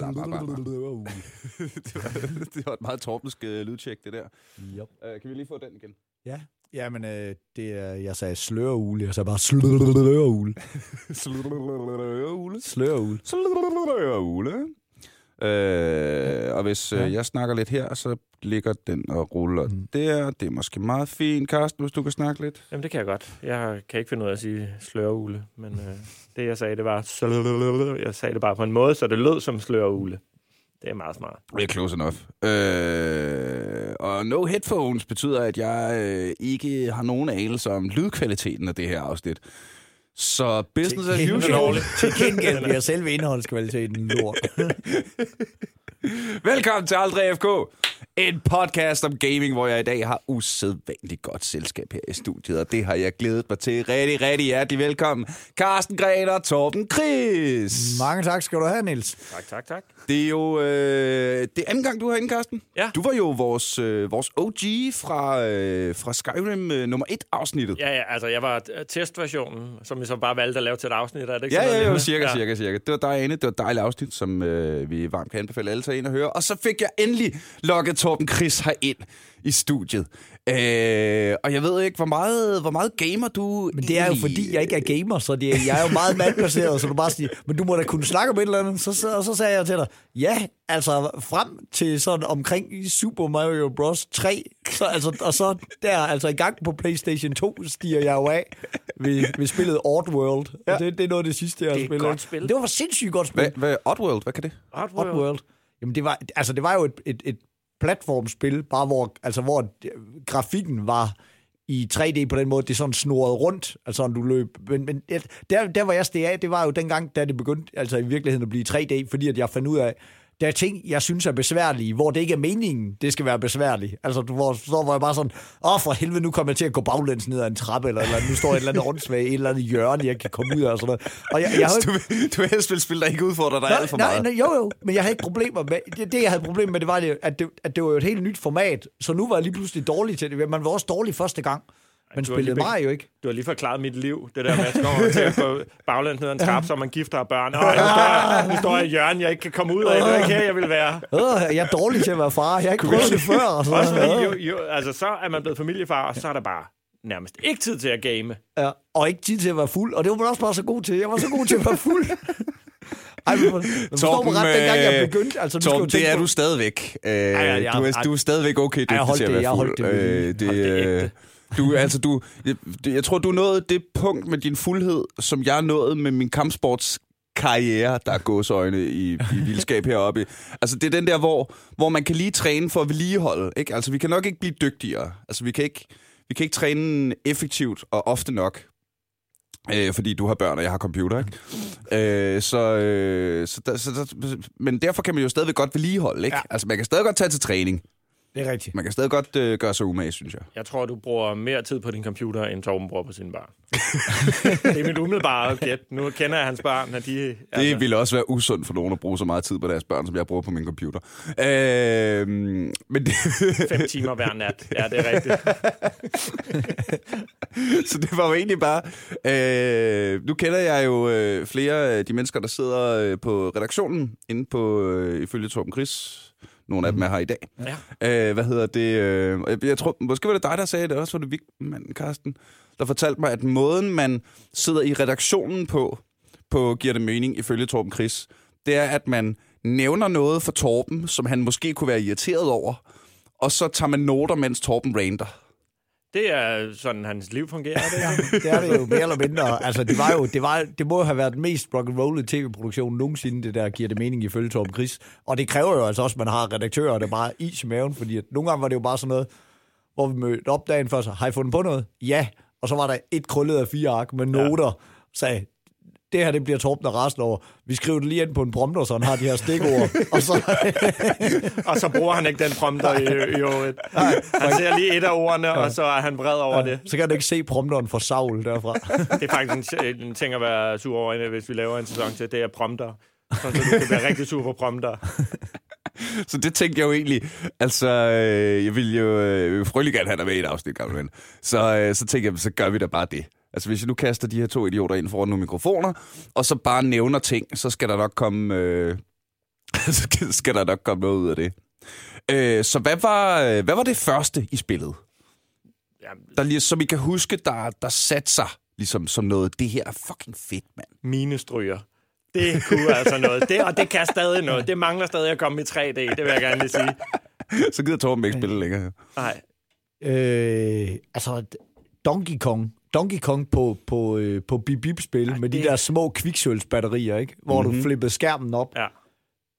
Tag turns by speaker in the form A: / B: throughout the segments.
A: det, var, det var et meget torpensk uh, lydtjek, det der.
B: Yep.
A: Uh, kan vi lige få den igen?
B: Ja, ja men øh, det er, jeg sagde sløreugle, jeg sagde bare sløreugle.
A: Sløreugle.
B: Sløreugle.
A: Sløreugle. Øh, og hvis øh, jeg snakker lidt her, så ligger den og ruller mm. der. Det er måske meget fint, Karsten, hvis du kan snakke lidt.
C: Jamen, det kan jeg godt. Jeg kan ikke finde ud af at sige sløreugle, men øh, det, jeg sagde, det var... Jeg sagde det bare på en måde, så det lød som sløreugle. Det er meget smart.
A: Det er close enough. Øh, og no headphones betyder, at jeg øh, ikke har nogen anelse om lydkvaliteten af det her afsnit. Så business as usual.
B: Til gengæld bliver selve indholdskvaliteten lort.
A: Velkommen til Aldrig FK. En podcast om gaming, hvor jeg i dag har usædvanligt godt selskab her i studiet, og det har jeg glædet mig til. Rigtig, rigtig hjertelig velkommen. Carsten Gren og Torben Chris.
B: Mange tak skal du have, Niels.
C: Tak, tak, tak.
A: Det er jo øh, det er anden gang, du er inde, Carsten.
C: Ja.
A: Du var jo vores, øh, vores OG fra, øh, fra Skyrim øh, nummer 1 afsnittet.
C: Ja, ja, altså jeg var øh, testversionen, som vi så bare valgte at lave til et afsnit. Er det ikke
A: Ja,
C: sådan
A: ja, ja, cirka,
C: ja.
A: cirka, cirka. Det var dig, Anne. Det var et dejligt afsnit, som øh, vi varmt kan anbefale alle til ind og høre. Og så fik jeg endelig lukket Torben Chris herind i studiet. Øh, og jeg ved ikke, hvor meget, hvor meget gamer du
B: Men det er jo fordi, jeg ikke er gamer, så det, er- jeg er jo meget malplaceret, så du bare siger, men du må da kunne snakke om et eller andet. Så, så, og så sagde jeg til dig, ja, altså frem til sådan omkring Super Mario Bros. 3, så, altså, og så der, altså i gang på PlayStation 2, stiger jeg jo af ved, ved spillet Oddworld. Ja. Det, det er noget af det sidste, jeg har
C: Det er et
B: spillet.
C: godt spil.
B: Det var sindssygt godt spil.
A: Hvad, hvad, Oddworld, hvad kan det?
C: Oddworld.
B: Oddworld. Jamen det var, altså det var jo et, et, et platformspil, bare hvor, altså hvor øh, grafikken var i 3D på den måde, det sådan snurrede rundt, altså du løb, men, men der, der hvor jeg steg af, det var jo dengang, da det begyndte altså i virkeligheden at blive 3D, fordi at jeg fandt ud af, der er ting, jeg synes er besværlige, hvor det ikke er meningen, det skal være besværligt. Altså, du, hvor, så var jeg bare sådan, åh for helvede, nu kommer jeg til at gå baglæns ned ad en trappe, eller, eller nu står jeg et eller andet rundsvag, i et eller andet hjørne, jeg kan komme ud af, og sådan noget. Og jeg, jeg,
A: Så du, vil- du vil helst spille spil, der ikke udfordrer dig alt for
B: nej,
A: meget.
B: nej, jo, jo, men jeg havde ikke problemer med... Det, det jeg havde problemer med, det var, at, det, at det var jo et helt nyt format, så nu var jeg lige pludselig dårlig til det. Man var også dårlig første gang, men
C: du
B: spillede
C: lige
B: Mario ikke.
C: Du har lige forklaret mit liv. Det der med, at jeg til at gå baglæns ned ad en trappe, så man gifter af børn. Åh, nu, står jeg, nu står jeg i hjørnet, jeg ikke kan komme ud af. Det er ikke her, jeg vil være.
B: Øh, jeg er dårlig til at være far. Jeg har ikke prøvet det før. Og så,
C: Også fordi, jo, jo, altså, så er man blevet familiefar, og så er der bare nærmest ikke tid til at game.
B: ja, og ikke tid til at være fuld. Og det var man også bare så god til. Jeg var så god til at være fuld. Ej, men, men forstår mig ret, dengang jeg
A: øh,
B: begyndte. Altså, du skal jo
A: Torben, det er
B: på-
A: du stadigvæk. Øh,
B: ja, jeg-
A: du, er,
B: ej.
A: du er stadigvæk okay dygtig
B: jeg
A: til at
B: det-
A: være
B: jeg
A: fuld.
B: holdt det.
A: Øh, det,
C: Holdt det
A: øh,
C: ægte.
A: Du, altså, du, jeg, jeg tror, du nåede det punkt med din fuldhed, som jeg nåede med min kampsports karriere, der er gåsøjne i, i vildskab heroppe. Altså, det er den der, hvor, hvor man kan lige træne for at vedligeholde. Ikke? Altså, vi kan nok ikke blive dygtigere. Altså, vi kan ikke, vi kan ikke træne effektivt og ofte nok. Øh, fordi du har børn, og jeg har computer, ikke? Øh, så, øh, så, der, så der, men derfor kan man jo stadigvæk godt vedligeholde, ikke? Ja. Altså, man kan stadig godt tage til træning.
B: Det er rigtigt.
A: Man kan stadig godt øh, gøre sig umage, synes jeg.
C: Jeg tror, du bruger mere tid på din computer, end Torben bruger på sine børn. det er mit umiddelbare gæt. Nu kender jeg hans børn, at de...
A: Det altså. ville også være usundt for nogen at bruge så meget tid på deres børn, som jeg bruger på min computer. Øh, men det,
C: fem timer hver nat. Ja, det er rigtigt.
A: så det var jo egentlig bare... Øh, nu kender jeg jo øh, flere af de mennesker, der sidder øh, på redaktionen inde på, øh, ifølge Torben Chris. Nogle af dem er her i dag.
C: Ja.
A: Øh, hvad hedder det? Øh, jeg tror, måske var det dig, der sagde det også, var det Vigman, Karsten, der fortalte mig, at måden, man sidder i redaktionen på, på Giver det mening, ifølge Torben Chris, det er, at man nævner noget for Torben, som han måske kunne være irriteret over, og så tager man noter, mens Torben rander.
C: Det er sådan, hans liv fungerer. er Det, ikke?
B: Det er det jo mere eller mindre. Altså, det, var jo, det, var, det må have været den mest rock and roll tv-produktion nogensinde, det der giver det mening ifølge Torben Chris. Og det kræver jo altså også, at man har redaktører, der bare er is i maven, fordi at nogle gange var det jo bare sådan noget, hvor vi mødte op dagen før, så har I fundet på noget? Ja. Og så var der et krøllet af fire ark med noter, ja. sagde, det her det bliver Torben og resten over. Vi skriver det lige ind på en prompter, så han har de her stikord. og så,
C: Og så bruger han ikke den prompter i, i øvrigt. Han ser lige et af ordene, og så er han vred over det.
B: så kan du ikke se prompteren for Saul derfra.
C: Det er faktisk en, en ting at være sur over, hvis vi laver en sæson til. Det er prompter. Så du kan være rigtig sur på prompter.
A: Så det tænkte jeg jo egentlig, altså, øh, jeg ville jo øh, frygtelig gerne have dig med i et afsnit, gamle ven. Så, øh, så tænkte jeg, så gør vi da bare det. Altså, hvis jeg nu kaster de her to idioter ind foran nogle mikrofoner, og så bare nævner ting, så skal der nok komme, øh, så skal der nok komme noget ud af det. Øh, så hvad var, øh, hvad var det første i spillet?
C: Jamen,
A: Der, lige- som I kan huske, der, der satte sig ligesom som noget, det her er fucking fedt, mand.
C: mine stryger. Det kunne altså noget. Det, og det kan stadig noget. Det mangler stadig at komme i 3D, det vil jeg gerne lige sige.
A: Så gider Torben ikke spille længere.
C: Nej,
B: Øh, altså, Donkey Kong. Donkey Kong på, på, øh, på bip-bip-spil med de
C: det-
B: der små kviksølvsbatterier, ikke? Hvor mm-hmm. du flippede skærmen op.
C: ja.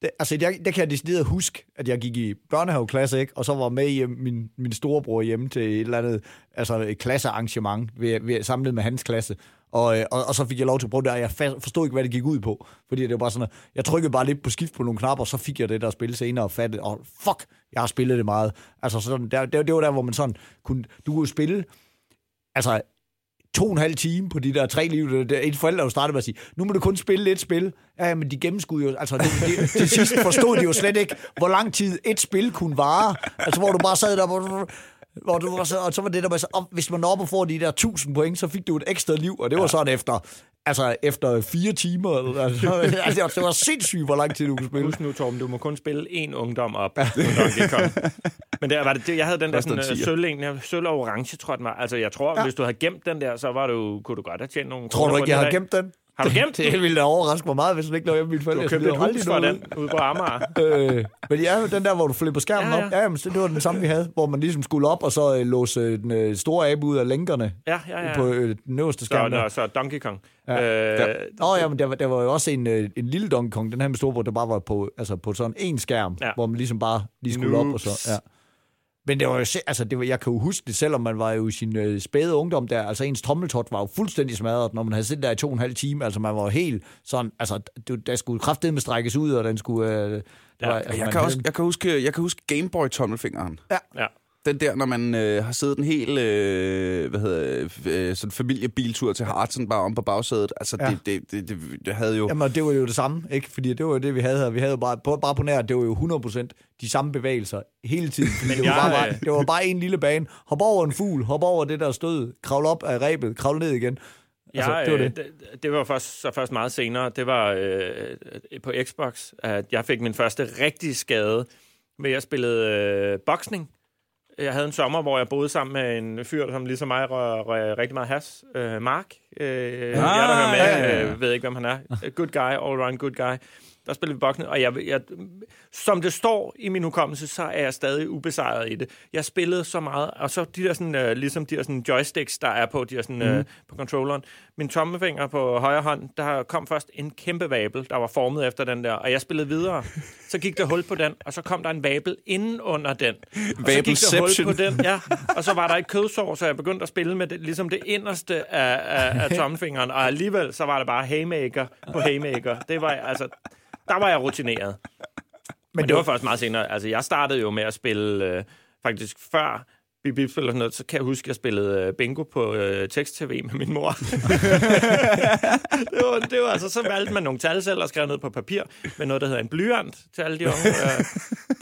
B: Det, altså, der, der kan jeg decideret huske, at jeg gik i børnehaveklasse, ikke? og så var med hjem, min, min storebror hjemme til et eller andet altså et klassearrangement, ved, ved, samlet med hans klasse. Og, øh, og, og, så fik jeg lov til at prøve det, og jeg forstod ikke, hvad det gik ud på. Fordi det var bare sådan, at jeg trykkede bare lidt på skift på nogle knapper, og så fik jeg det der spil senere og fattede, og fuck, jeg har spillet det meget. Altså, sådan, der, det, det var der, hvor man sådan kunne, du kunne spille, altså to og en halv time på de der tre liv. Der, et forældre jo startede med at sige, nu må du kun spille et spil. Ja, ja, men de gennemskudde jo, altså det, det, til sidst forstod de jo slet ikke, hvor lang tid et spil kunne vare. Altså hvor du bare sad der, hvor, hvor du var så, og så var det der med, så, op, hvis man når op og får de der 1000 point, så fik du et ekstra liv, og det var sådan efter, altså efter fire timer. Altså, altså, det var sindssygt, hvor lang tid du kunne spille.
C: Husk nu, Torben, du må kun spille én ungdom op. Men der var det, jeg havde den der sådan,
A: tier.
C: sølv, en, sølv og orange, tror jeg den var. Altså, jeg tror, ja. hvis du havde gemt den der, så var du, kunne du godt have tjent nogle
B: Tror du ikke, jeg har gemt den?
C: Har du gemt
B: Det ville da overraske mig meget, hvis den ikke lå hjemme med mine
C: Du
B: forældre.
C: har
B: Jeg
C: købt et hus for
B: noget
C: den ude på Amager.
B: øh, men ja, den der, hvor du flipper skærmen
C: Ja,
B: ja,
C: ja.
B: op, ja, jamen, det var den samme, vi havde, hvor man ligesom skulle op og så øh, låse øh, den øh, store abe ud af lænkerne
C: Ja, ja, ja.
B: på øh, den øverste
C: Så,
B: skærm. der.
C: nå, så Donkey Kong.
B: Ja.
C: Øh,
B: Nå ja, men der, var- der var jo også en, øh, en lille Donkey Kong, den her med store, hvor der bare var på, altså på sådan en skærm,
C: Ja.
B: ja. hvor man ligesom bare lige skulle op og så... Ja. Men det var jo, altså det var, jeg kan jo huske det, selvom man var jo i sin øh, spæde ungdom der, altså ens tommeltot var jo fuldstændig smadret, når man havde siddet der i to og en halv time, altså man var jo helt sådan, altså du, der skulle kraftedeme strækkes ud, og den skulle... Øh,
C: Ja,
B: var, altså,
A: Jeg kan, også, jeg kan huske, jeg kan huske Gameboy-tommelfingeren.
C: ja.
A: Den der, når man øh, har siddet en hel øh, hvad hedder, øh, sådan familiebiltur til Hartsen bare om på bagsædet. Altså, ja. Det, det, det, det, det havde jo...
B: Jamen, det var jo det samme, ikke? Fordi det var jo det, vi havde her. Vi havde jo bare, på, bare på nær, det var jo 100% de samme bevægelser hele tiden.
C: Men
B: det, var
C: jeg,
B: bare,
C: øh,
B: det var bare en lille bane. Hop over en fugl, hop over det der stød, kravle op af rebet, kravle ned igen. Altså,
C: Ja,
B: det var
C: det.
B: det.
C: det, det var først, så først meget senere. Det var øh, på Xbox, at jeg fik min første rigtige skade med at spille øh, boksning. Jeg havde en sommer, hvor jeg boede sammen med en fyr, som ligesom mig rører, rører rigtig meget has. Øh, Mark. Øh, ah, jeg der hører med,
A: ja, ja, ja.
C: øh, ved ikke, hvem han er. Good guy, all around good guy. Der spillede vi boksning, og jeg, jeg, som det står i min hukommelse, så er jeg stadig ubesejret i det. Jeg spillede så meget, og så de der sådan, øh, ligesom de der sådan joysticks, der er på, de der sådan,
B: Mhm.
C: øh, på controlleren. Min tommelfinger på højre hånd, der kom først en kæmpe vabel, der var formet efter den der, og jeg spillede videre. Så gik der hul på den, og så kom der en vabel inden under den. Og så gik der hul på den, ja. Og så var der et kødsår, så jeg begyndte at spille med det, ligesom det inderste af, af, af tommelfingeren, og alligevel så var det bare haymaker på haymaker. Det var altså, der var jeg rutineret. Men det var først meget senere. Altså, jeg startede jo med at spille, øh, faktisk før Bip Bip spil og sådan noget, så kan jeg huske, at jeg spillede øh, bingo på øh, tekst-tv med min mor. det, var, det var altså, så valgte man nogle tal selv og skrev ned på papir med noget, der hedder en blyant til alle de unge. Øh,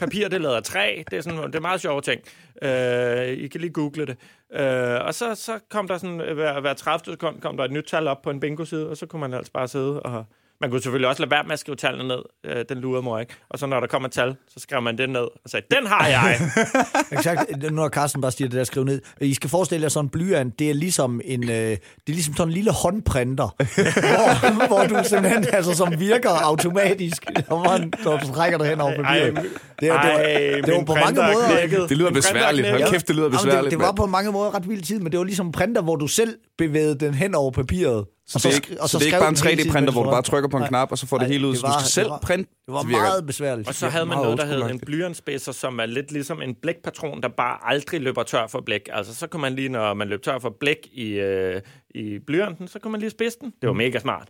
C: papir, det lader træ. Det er, sådan, det er meget sjove ting. Øh, I kan lige google det. Øh, og så, så kom der sådan, hver, hver 30 sekund kom der et nyt tal op på en bingo-side, og så kunne man altså bare sidde og... Man kunne selvfølgelig også lade være med at skrive tallene ned. Øh, den lurede mor ikke. Og så når der kommer et tal, så skrev man det ned og sagde, den har jeg!
B: Exakt, når Carsten bare siger det der skrive ned. I skal forestille jer sådan en blyant, det er ligesom en, øh, det er ligesom sådan en lille håndprinter, hvor, hvor du simpelthen, altså som virker automatisk, når man så du trækker det hen over papiret.
C: Ej,
B: Det, det, var, det var
C: min
B: på mange
C: er
B: måder...
C: knækket.
A: Det lyder
C: er
A: besværligt. Hold kæft, det lyder
B: Jamen,
A: besværligt.
B: det, det var på mange måder ret vild tid, men det var ligesom en printer, hvor du selv bevægede den hen over papiret.
A: Så det er ikke, så det er ikke bare en 3D-printer, hvor du bare trykker på en
B: Nej.
A: knap, og så får det
B: Nej,
A: hele ud.
B: det
A: Så du skal selv
B: det var-
A: printe.
B: Det var
A: Så
B: meget besværligt.
C: Og så havde man noget, der hed en blyantspidser, som er lidt ligesom en blækpatron, der bare aldrig løber tør for blæk. Altså, så kunne man lige, når man løb tør for blæk i, øh, i blyanten, så kunne man lige spidse den. Det var mega smart.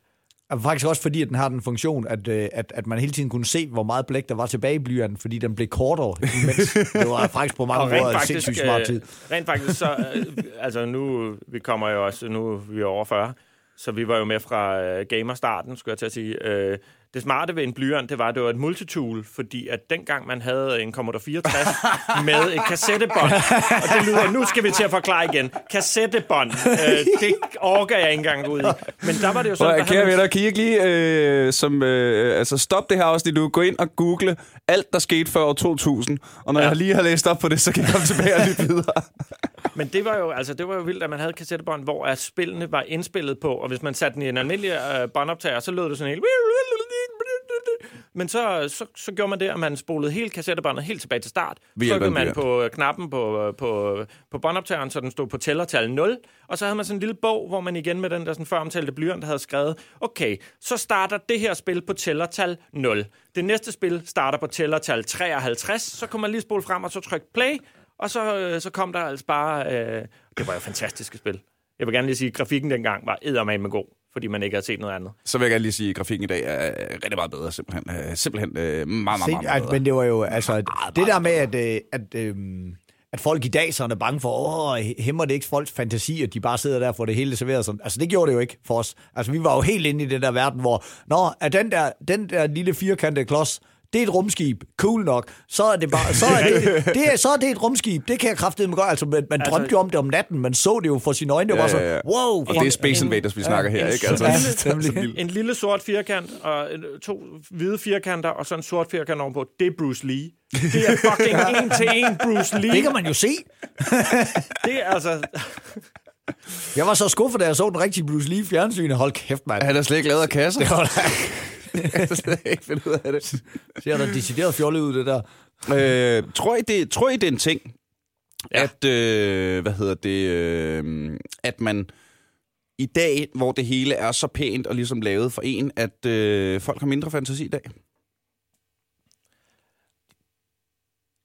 B: Og faktisk også fordi, at den har den funktion, at, øh, at, at man hele tiden kunne se, hvor meget blæk der var tilbage i blyanten, fordi den blev kortere imens. det var faktisk på mange
C: Og rent
B: måder sindssygt smart tid.
C: øh, rent faktisk så, øh, altså nu, vi kommer jo også, nu er vi over 40, så vi var jo med fra øh, gamerstarten, skulle jeg til at sige. Øh, det smarte ved en blyant, det var, at det var et multitool, fordi at dengang man havde en Commodore 64 med et kassettebånd, og det lyder, nu skal vi til at forklare igen, kassettebånd, øh, det orker jeg ikke engang ud i. Men der var det jo sådan,
A: Prøv, kære venner, kan I ikke lige øh, som, øh, altså stop det her afsnit nu, gå ind og google alt, der skete før år 2000, og når. Ja. jeg lige har læst op på det, så kan jeg komme tilbage og lytte videre.
C: Men det var jo, altså, det var jo vildt, at man havde kassettebånd, hvor at spillene var indspillet på, og hvis man satte den i en almindelig øh, båndoptager, så lød det sådan helt... Men så, så, så gjorde man det, at man spolede hele kassettebåndet helt tilbage til start. Trykkede man på øh, knappen på, på, på båndoptageren, så den stod på tællertal 0. Og så havde man sådan en lille bog, hvor man igen med den der sådan før omtalte blyant havde skrevet, okay, så starter det her spil på tællertal 0. Det næste spil starter på tællertal 53. Så kunne man lige spole frem og så trykke play, og så, øh, så kom der altså bare... Øh, det var jo fantastiske spil. Jeg vil gerne lige sige, at grafikken dengang var eddermame god, fordi man ikke havde set noget andet.
A: Så vil jeg gerne lige sige, at grafikken i dag er rigtig meget bedre, simpelthen. Øh, simpelthen øh, meget, meget,
B: Se,
A: meget, meget
B: at,
A: bedre.
B: men det var jo, altså, det der med, at, at, øh, at folk i dag sådan er bange for, åh, hæmmer det ikke folks fantasi, at de bare sidder der og får det hele serveret sådan. Altså, det gjorde det jo ikke for os. Altså, vi var jo helt inde i den der verden, hvor, nå, er den der, den der lille firkantede klods, det er et rumskib, cool nok, så er det bare, så er det, det er, så er det et rumskib, det kan jeg kraftedeme godt, altså, man, man
C: Altså-
B: drømte jo om det om natten, man så det jo for sine øjne, det var
A: Ja,
B: så,
A: ja, ja.
B: wow,
A: Og det er Space
C: en-
A: Invaders, vi snakker her,
C: en
A: ikke? Altså, så
B: nemlig.
A: vildt.
C: En lille sort firkant og to hvide firkanter, og så en sort firkant ovenpå. Det er Bruce Lee. Det er fucking en til en Bruce Lee.
B: det kan man jo se.
C: Det er altså...
B: Jeg var så skuffet, da jeg så den rigtige Bruce Lee fjernsyn. Hold kæft, mand.
A: Han er slet ikke lavet af kasser.
B: Det var da,
A: Jeg kan ikke finde ud af det.
B: ser da decideret fjollet ud, det der.
A: Øh, tror, I det, tror I, det er en ting. Ja. at, øh, hvad hedder det, øh, at man i dag, hvor det hele er så pænt og ligesom lavet for en, at øh, folk har mindre fantasi i dag?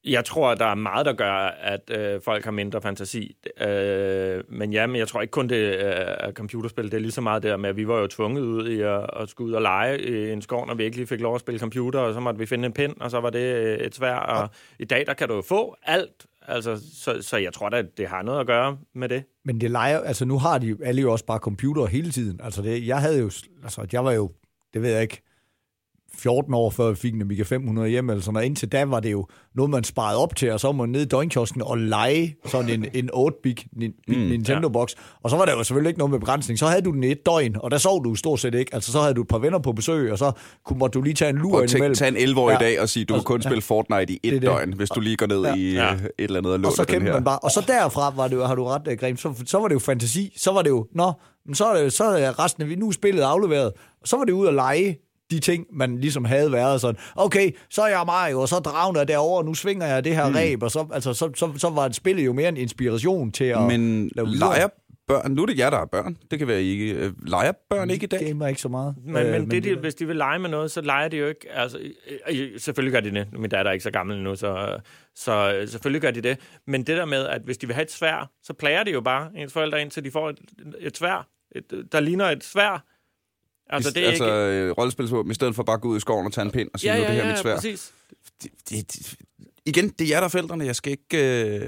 C: Jeg tror, der er meget, der gør, at øh, folk har mindre fantasi. Øh, men ja, men jeg tror ikke kun, det er computerspil. Det er lige så meget der med, at vi var jo tvunget ud i at, at skulle ud og lege i en skov, når vi ikke lige fik lov at spille computer, og så måtte vi finde en pind, og så var det øh, et svær. Og i dag, der kan du jo få alt. Altså, så, så jeg tror da, det har noget at gøre med det.
B: Men det leger, altså nu har de alle jo også bare computer hele tiden. Altså det, jeg havde jo, altså jeg var jo, det ved jeg ikke, 14 år før vi fik en Amiga 500 hjem, eller sådan noget. Indtil da var det jo noget, man sparede op til, og så var man nede i døgnkiosken og lege sådan en, en 8-bit mm, Nintendo-box. Og så var der jo selvfølgelig ikke noget med begrænsning. Så havde du den i et døgn, og der sov du stort set ikke. Altså så havde du et par venner på besøg, og så kunne måtte du lige tage en lur indimellem.
A: tænke, tage en 11-årig
B: Ja.
A: ja. dag og sige, du kan kun
B: Ja.
A: spille Fortnite i et
B: det.
A: døgn, hvis du lige går ned
B: Ja.
A: i
C: Ja.
A: øh, et eller andet og
B: og
A: låner
B: så
A: den her.
B: man bare. Og så derfra var det, har du ret, øh, Graham, så, så var det jo fantasi. Så var det jo, nå, men så er, det, så er resten af vi nu er spillet afleveret. Og så var det ud at lege de ting, man ligesom havde været sådan, okay, så er jeg Mario, og så dragen er derovre, og nu svinger jeg det her mm. ræb, og så, altså, så, så, så var et spillet jo mere en inspiration til at
A: Men
B: lave
A: leger børn, nu er det jer, der er børn, det kan være I ikke, øh, leger børn ikke i dag?
B: gamer ikke så meget.
C: Men,
B: Øh,
C: men det, de, hvis de vil lege med noget, så leger de jo ikke. Altså, øh, selvfølgelig gør de det. Min datter er ikke så gammel endnu, så, så øh, selvfølgelig gør de det. Men det der med, at hvis de vil have et svær, så plager de jo bare ens forældre indtil de får et, et svær, et, der ligner et svær. Altså, det er
A: altså
C: ikke...
A: øh, rollespilsvåben, i stedet for bare at gå ud i skoven og tage en pind og sige,
C: Ja,
A: nu er
C: ja,
A: det her
C: ja,
A: mit svær.
C: præcis.
A: Det, det, det, igen, det er jer, der er forældrene. Jeg skal ikke...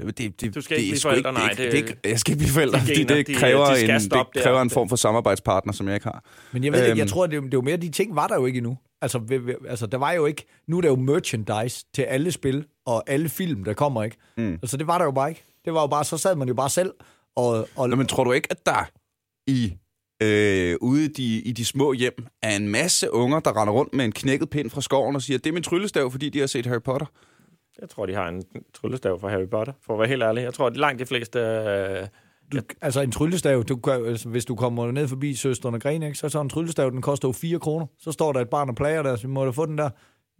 A: Øh, det, det,
C: Du skal
A: det
C: ikke
A: er
C: blive forældre,
A: ikke,
C: nej,
A: det,
C: det-
A: det, jeg skal ikke blive forældre,
C: de
A: fordi det
C: de-
A: kræver,
C: de skal
A: en, det kræver
C: der.
A: en form for samarbejdspartner, som jeg ikke har.
B: Men jeg ved ikke, jeg
A: Øhm.
B: tror, det, det var mere de ting, var der jo ikke endnu. Altså, altså, der var jo ikke... Nu er der jo merchandise til alle spil og alle film, der kommer, ikke? Mm. Altså, det var der jo bare ikke. Det var jo bare, så sad man jo bare selv og... og
A: Nå, men tror du ikke, at der i øh, ude i de, i de små hjem er en masse unger, der render rundt med en knækket pind fra skoven og siger, det er min tryllestav, fordi de har set Harry Potter?
C: Jeg tror, de har en tryllestav fra Harry Potter, for at være helt ærlig. Jeg tror, at langt de fleste... Øh,
B: Du, altså en tryllestav, du, altså, hvis du kommer ned forbi søsterne Gren, ikke, så er sådan en tryllestav, den koster jo 4 kroner. Så står der et barn og plager der, så må du få den der.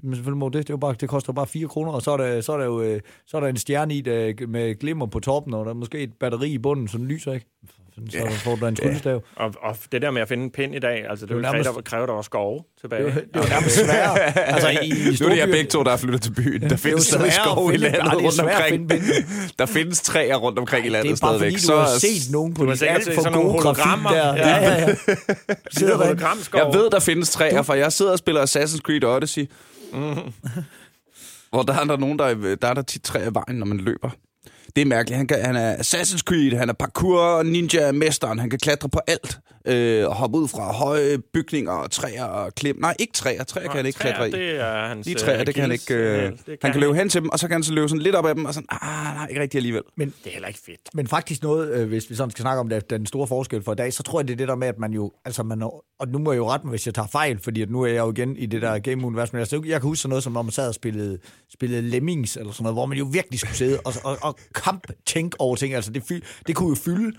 B: Men selvfølgelig må det, det, er jo bare, det koster bare 4 kroner, og så er der, så er der jo øh, så er der en stjerne i der, med glimmer på toppen, og der er måske et batteri i bunden, som lyser, ikke? Så
A: Ja.
B: får du en tryllestav.
C: og, og det der med at finde en pind i dag, altså det,
B: er
C: det kræver,
B: nærmest-
C: der, kræver der var skove tilbage.
B: Det er jo- det er jo nærmest sværere. Altså, i, i
A: Nu er det jer
B: storbyer-
A: begge to, der er flyttet til byen. Der findes stadig skov i landet
B: det er
A: rundt omkring. Der findes træer rundt omkring i
B: Det
A: landet
B: er bare
A: stadigvæk.
B: fordi, du har set nogen på
C: Du har
B: de
C: sikkert
B: alt
C: set
B: for
C: sådan nogle
B: gode
C: hologrammer.
B: der.
C: Ja.
B: Ja, ja, ja.
A: Jeg ved, der findes træer, for jeg sidder og spiller Assassin's Creed Odyssey. Hvor der er der nogen, der, der er der tit træer i vejen, når man løber. Det er mærkeligt. Han, kan, han er Assassin's Creed, han er parkour, ninja, mesteren. Han kan klatre på alt. Øh, og hoppe ud fra høje bygninger og træer og klip. Nej, ikke træer. Træer kan han ikke
C: Træer,
A: klatre i.
C: Det er hans
A: De træer,
C: øh,
A: det kan han ikke... Øh,
C: akilleshæl. Det
A: han kan løbe hen til dem, og så kan han så løbe sådan lidt op ad dem, og sådan, ah, nej, ikke rigtig alligevel.
B: Men
C: Det er heller ikke fedt.
B: Men faktisk noget, øh, hvis vi sådan skal snakke om det, den store forskel for i dag, så tror jeg, det er det der med, at man jo, altså man, og nu må jeg jo rette mig, hvis jeg tager fejl, fordi at nu er jeg jo igen i det der game-univers, men altså, jeg kan huske sådan noget, som når man sad og spillede, spillede Lemmings, eller sådan noget, hvor man jo virkelig skulle sidde og, og, og kamp tænke over ting, altså det, det kunne jo fylde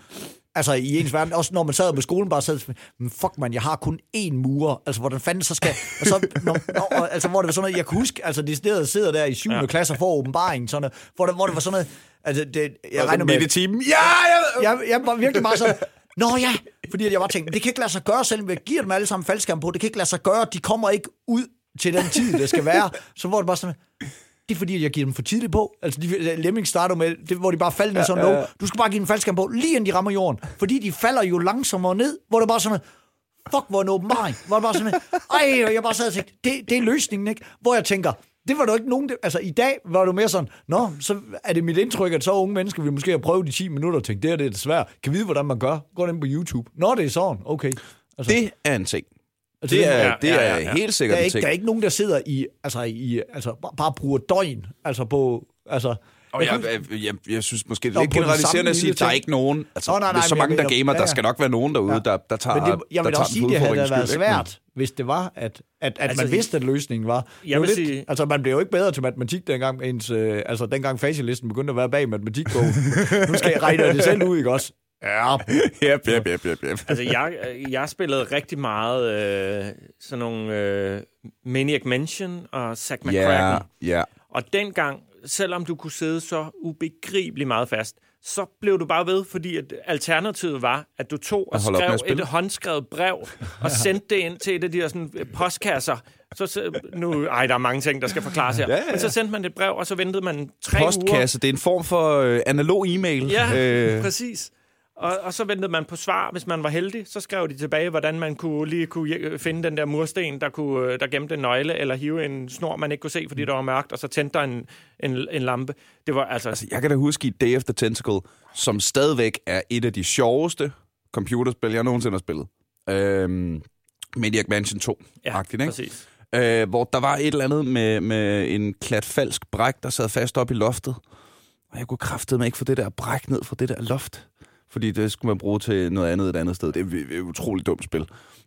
B: Altså i ens verden, også når man sad med skolen, bare sad men fuck man, jeg har kun én mur, altså hvordan fanden så skal, og så, når, når, altså hvor det var sådan noget, jeg kan huske, altså de steder sidder der i 7. Ja. klasse for åbenbaringen, sådan noget, hvor, det, hvor det var sådan noget, altså det, jeg regner med,
A: timen. Ja, jeg,
B: jeg, jeg var virkelig bare sådan, Nå ja, fordi at jeg bare tænkte, det kan ikke lade sig gøre, selvom jeg giver dem alle sammen faldskærm på, det kan ikke lade sig gøre, de kommer ikke ud til den tid, det skal være. Så var det bare sådan, det er fordi, jeg giver dem for tidligt på. Altså, de, Lemming starter med, det, hvor de bare falder ned sådan, ja, ja. du skal bare give dem faldskærm på, lige inden de rammer jorden. Fordi de falder jo langsommere ned, hvor det bare sådan, fuck, hvor en åbenbaring. Hvor det bare sådan, ej, og jeg bare sad og tænkte, det, det er løsningen, ikke? Hvor jeg tænker, det var der ikke nogen... Altså, i dag var du mere sådan, nå, så er det mit indtryk, at så unge mennesker vil måske have prøvet de 10 minutter og tænke, det her det er svært. Kan vide, hvordan man gør. Gå ind på YouTube. Nå, det er sådan. Okay.
A: Altså, det er en ting. Altså, det er, ja, det er ja, ja, ja. helt sikkert
B: der er, ikke,
A: ting.
B: der er ikke nogen, der sidder i... Altså, i, altså bare, bare bruger døgn. Altså på... Altså,
A: og jeg, jeg, jeg, jeg synes måske, det er lidt generaliserende at sige, at der er ikke nogen... Altså,
B: Nå, nej, nej,
A: hvis så mange, der gamer,
B: ja,
A: der
B: ja.
A: skal nok være nogen derude,
B: Ja.
A: der, der tager,
B: men det, jeg
A: der
B: vil
A: tager
B: også sige, det havde været
A: skyld, ikke?
B: svært, hvis det var, at, at, at
C: Altså,
B: man vidste, at løsningen var.
C: Jeg
B: var
C: vil
B: lidt,
C: sige-
B: Altså, man blev jo ikke bedre til matematik dengang, ens, øh, altså dengang facialisten begyndte at være bag matematikbogen. nu skal jeg regne det selv ud, ikke også? Ja,
A: Yep, yep, yep, yep, yep.
C: Altså, jeg, jeg spillede rigtig meget øh, sådan nogle øh, Maniac Mansion og Zack
A: Ja,
C: McCracken.
A: ja.
C: Og dengang, selvom du kunne sidde så ubegribeligt meget fast, så blev du bare ved, fordi at alternativet var, at du tog og skrev et håndskrevet brev og sendte det ind til et af de her sådan, øh, postkasser. Så, så nu, ej, der er mange ting, der skal forklares her.
A: Ja, ja,
C: Men så sendte man et brev, og så ventede man tre uger.
A: Postkasse, det er en form for øh, analog e-mail.
C: Ja,
A: øh.
C: præcis. Og, og så ventede man på svar, hvis man var heldig. Så skrev de tilbage, hvordan man kunne lige kunne finde den der mursten, der, kunne, øh, der gemte en nøgle, eller hive en snor, man ikke kunne se, fordi der var mørkt, og så tændte der en, en, en lampe. Det var altså...
A: Altså, jeg kan da huske i Day the Tentacle, som stadigvæk er et af de sjoveste computerspil, jeg nogensinde har spillet. Øhm, Maniac Mansion 2,
C: ja,
A: ikke?
C: præcis.
A: Øh, hvor der var et eller andet med, med en klat falsk bræk, der sad fast op i loftet. Og jeg kunne kraftedeme ikke få det der bræk ned fra det der loft. Fordi det skulle man bruge til noget andet et andet sted. Det er et, utroligt dumt spil.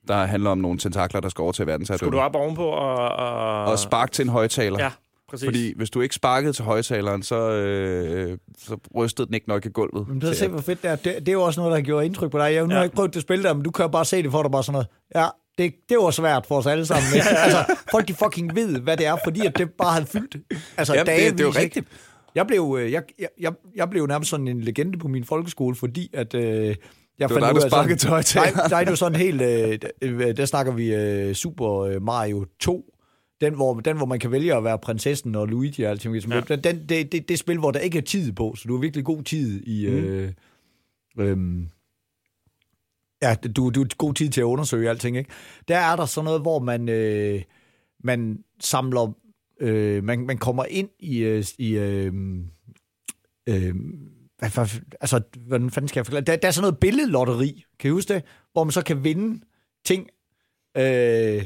A: Der handler om nogle tentakler, der skal over til verden.
C: Skulle du op ovenpå og... Og,
A: Og spark til en højtaler.
C: Ja, præcis.
A: Fordi hvis du ikke sparkede til højtaleren, så, øh, så rystede den ikke nok i gulvet.
B: Men har
A: til
B: set, hvor fedt det er. Det, det er jo også noget, der gjorde indtryk på dig. Jeg har nu
C: Ja.
B: ikke prøvet det spil der, men du kan jo bare se det for dig bare sådan noget. Ja, det, det var svært for os alle sammen. Ikke? Altså, folk de fucking ved, hvad det er, fordi at det bare havde fyldt. Altså,
A: Jamen, det- det er jo
B: dagevis, ikke? Jeg blev, øh, jeg, jeg, jeg, jeg blev nærmest sådan en legende på min folkeskole, fordi at... Øh, jeg
A: Det var dig,
B: ud
A: der sparkede til
B: sådan,
A: højtaleren.
B: nej, nej, det var sådan helt... Øh, øh, der snakker vi øh, Super Mario 2. Den hvor, den, hvor man kan vælge at være prinsessen og Luigi og alting.
C: Ja.
B: Den, det, det, det spil, hvor der ikke er tid på, så du har virkelig god tid i...
A: Mm.
B: Øh, øhm, ja, du, du har god tid til at undersøge alting, ikke? Der er der sådan noget, hvor man, øh, man samler... Øh, man, man kommer ind i... Øh, I øh, øh, hvad, hvad, altså, hvordan fanden skal jeg forklare? Der, der er sådan noget billedlotteri, kan I huske det? Hvor man så kan vinde ting. Øh,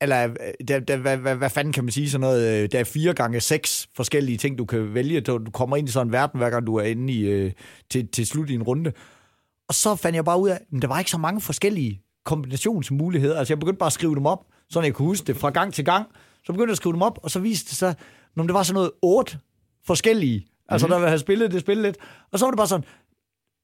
B: eller øh, der, der, hvad, hvad, hvad fanden kan man sige? Sådan noget, øh, der er fire gange seks forskellige ting, du kan vælge. Du du kommer ind i sådan en verden, hver gang du er inde i, øh, til, til slut i en runde. Og så fandt jeg bare ud af, at der var ikke så mange forskellige kombinationsmuligheder. Altså jeg begyndte bare at skrive dem op, så jeg kunne huske det fra gang til gang. Så begyndte jeg at skrive dem op, og så viste det sig, når det var sådan noget otte forskellige. Altså, der ville have spillet det spil lidt. Og så var det bare sådan,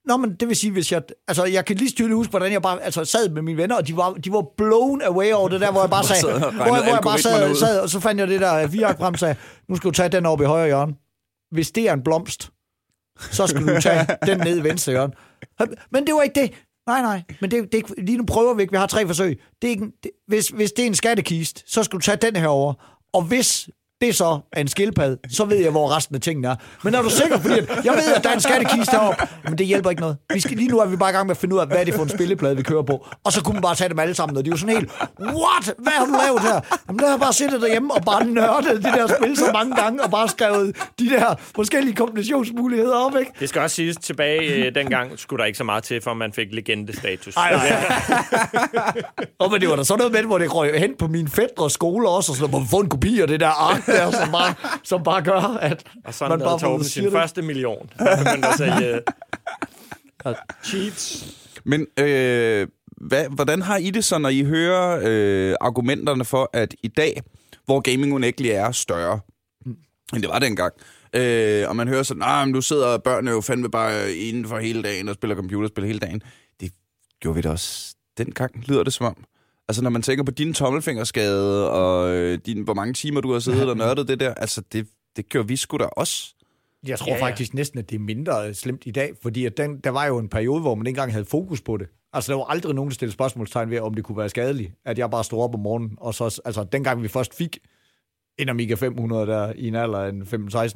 B: Nå, men det vil sige, hvis jeg... Altså, jeg kan lige tydeligt huske, hvordan jeg bare altså, sad med mine venner, og de var, de var blown away over det der, hvor jeg bare sagde... hvor, jeg- hvor jeg bare sad, sad, og så fandt jeg det der virak frem og sagde, nu skal du tage den op i højre hjørne. Hvis det er en blomst, så skal du tage den ned i venstre hjørne. Men det var ikke det. Nej, nej. Men det, det, lige nu prøver vi ikke. Vi har tre forsøg. Det er ikke, det, hvis, hvis det er en skattekist, så skal du tage den her over. Og hvis det er så en skildpadde, så ved jeg, hvor resten af tingene er. Men er du sikker? Fordi at jeg ved, at der er en skattekiste heroppe, men det hjælper ikke noget. Vi skal, lige nu er vi bare i gang med at finde ud af, hvad er det for en spilleplade, vi kører på. Og så kunne man bare tage dem alle sammen, og de er jo sådan helt, what? Hvad har du lavet her? Jamen, der har jeg bare siddet derhjemme og bare nørdet de der spil så mange gange, og bare skrevet de der forskellige kombinationsmuligheder op, ikke?
C: Det skal også siges tilbage, øh, dengang skulle der ikke så meget til, for man fik legendestatus.
B: Ej, Og men det var der sådan noget med, hvor det røg hen på min fædre skole også, og så må få en kopi af det der ark der, som bare, som bare gør, at
C: Og sådan
B: man bare får
C: Torben sin
B: det.
C: første million. Men sige, uh,
B: Cheats.
A: Men øh, hvad, hvordan har I det så, når I hører øh, argumenterne for, at i dag, hvor gaming unægteligt er større, end det var dengang, øh, og man hører sådan, nej, men nu sidder børnene jo fandme bare inden for hele dagen og spiller computerspil hele dagen. Det gjorde vi da også dengang, lyder det som om. Altså, når man tænker på din tommelfingerskade, og øh, din, hvor mange timer du har siddet og nørdet det der, altså, det, det gjorde vi sgu da også.
B: Jeg tror
C: Ja,
B: ja, faktisk næsten, at det er mindre øh, slemt i dag, fordi at den, der var jo en periode, hvor man ikke engang havde fokus på det. Altså, der var aldrig nogen, der stillede spørgsmålstegn ved, om det kunne være skadeligt, at jeg bare stod op om morgenen, og så, altså, dengang vi først fik en Amiga 500 der i en alder af en 15-16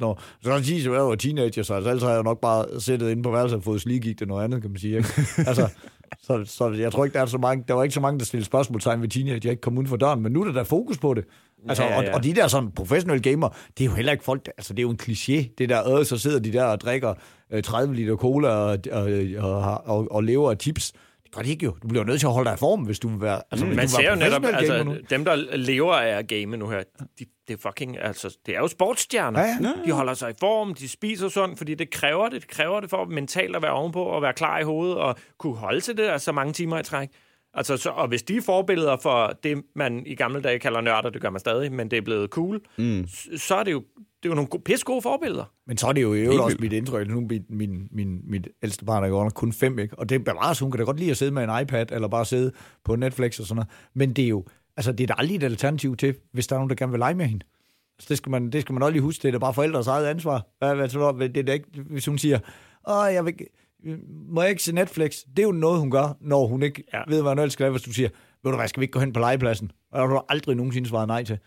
B: år, så kan sige, at jeg var teenager, så altså, ellers har jeg nok bare siddet inde på værelset og fået sligigt det noget andet, kan man sige. Ikke? altså, så, så, jeg tror ikke, der er så mange, der var ikke så mange, der stillede spørgsmålstegn ved teenager, jeg ikke kom uden for døren, men nu er der der fokus på det. Altså,
C: Ja, ja, ja.
B: Og, og de der sådan professionelle gamer, det er jo heller ikke folk, der- altså det er jo en kliché, det der, øh, så sidder de der og drikker øh, 30 liter cola og, og, og, og, og lever af chips. Det gør ikke jo. Du bliver nødt til at holde dig i form, hvis du vil være, altså, hvis
C: man ser jo netop, altså,
B: nu.
C: dem, der lever af at game nu her, de, det er fucking, altså, det er jo sportsstjerner.
B: Ja, ja.
C: De holder sig i form, de spiser sådan, fordi det kræver det. Det kræver det for mentalt at være ovenpå og være klar i hovedet og kunne holde til det der så mange timer i træk. Altså, så, og hvis de er forbilleder for det, man i gamle dage kalder nørder, det gør man stadig, men det er blevet cool, mm. så er det jo, det er jo nogle pisse gode forbilleder.
B: Men så er det jo i øvrigt også mit indtryk. Nu er min, min, min, mit ældste barn er jo kun fem, ikke? Og det er bevares, hun kan da godt lide at sidde med en iPad, eller bare sidde på Netflix og sådan noget. Men det er jo, altså det er da aldrig et alternativ til, hvis der er nogen, der gerne vil lege med hende. Så det skal man, det skal man også lige huske, det er da bare forældres eget ansvar. Hvad, hvad, du, det er da ikke, hvis hun siger, åh, jeg vil, må jeg ikke se Netflix? Det er jo noget, hun gør, når hun ikke
C: Ja.
B: ja. ved, hvad hun ellers skal lave, hvis du siger, ved du hvad, skal vi ikke gå hen på legepladsen? Og der har du aldrig nogensinde svaret nej til.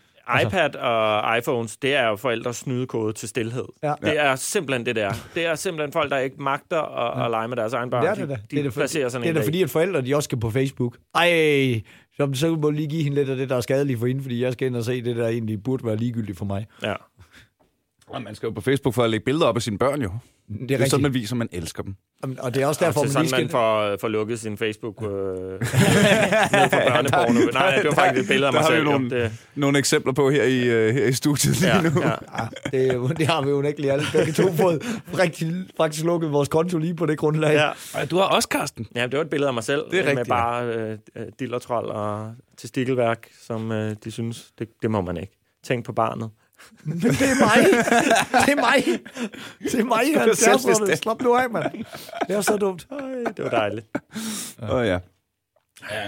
C: iPad og iPhones, det er jo forældres snydekode til stillhed.
B: Ja.
C: Det er simpelthen det der. Det er simpelthen folk, der ikke magter at, at lege med deres egen børn.
B: Det er det da.
C: De,
B: det er
C: de
B: for,
C: sådan
B: det er
C: en
B: da
C: dag.
B: fordi, at forældre de også skal på Facebook. Ej, så, så må du lige give hende lidt af det, der er skadeligt for hende, fordi jeg skal ind og se det, der egentlig burde være ligegyldigt for mig.
C: Ja.
A: Og man skal jo på Facebook for at lægge billeder op af sine børn, jo.
B: Det er,
A: Det er
B: rigtigt.
A: sådan, man viser, at man elsker dem.
B: Og det er også derfor,
C: Og
B: man lige
C: sådan,
B: skal...
C: man får, får lukket sin Facebook øh, ned for børneporno. Nej, nej, det var faktisk et billede af
A: Der
C: mig
A: har vi
C: selv. jo.
A: nogle,
C: Det,
A: nogle eksempler på her i, uh, her i studiet lige
C: ja,
A: nu.
C: ja.
B: Ja, det, det har vi jo ikke alle begge to fået rigtig, faktisk lukket vores konto lige på det grundlag.
C: Ja.
A: Og Du har også, Karsten.
C: ja, det var et billede af mig selv.
A: Det er
C: øh, Med
A: rigtigt,
C: bare øh, øh, dillertrold og testikkelværk, som øh, de synes, det, det må man ikke. Tænk på barnet.
B: Det er mig. Det er mig. Det er mig, han
A: selvbestemt.
B: er Slap nu af, mand. Det er så dumt.
C: Ej, det var dejligt.
A: Åh oh, ja.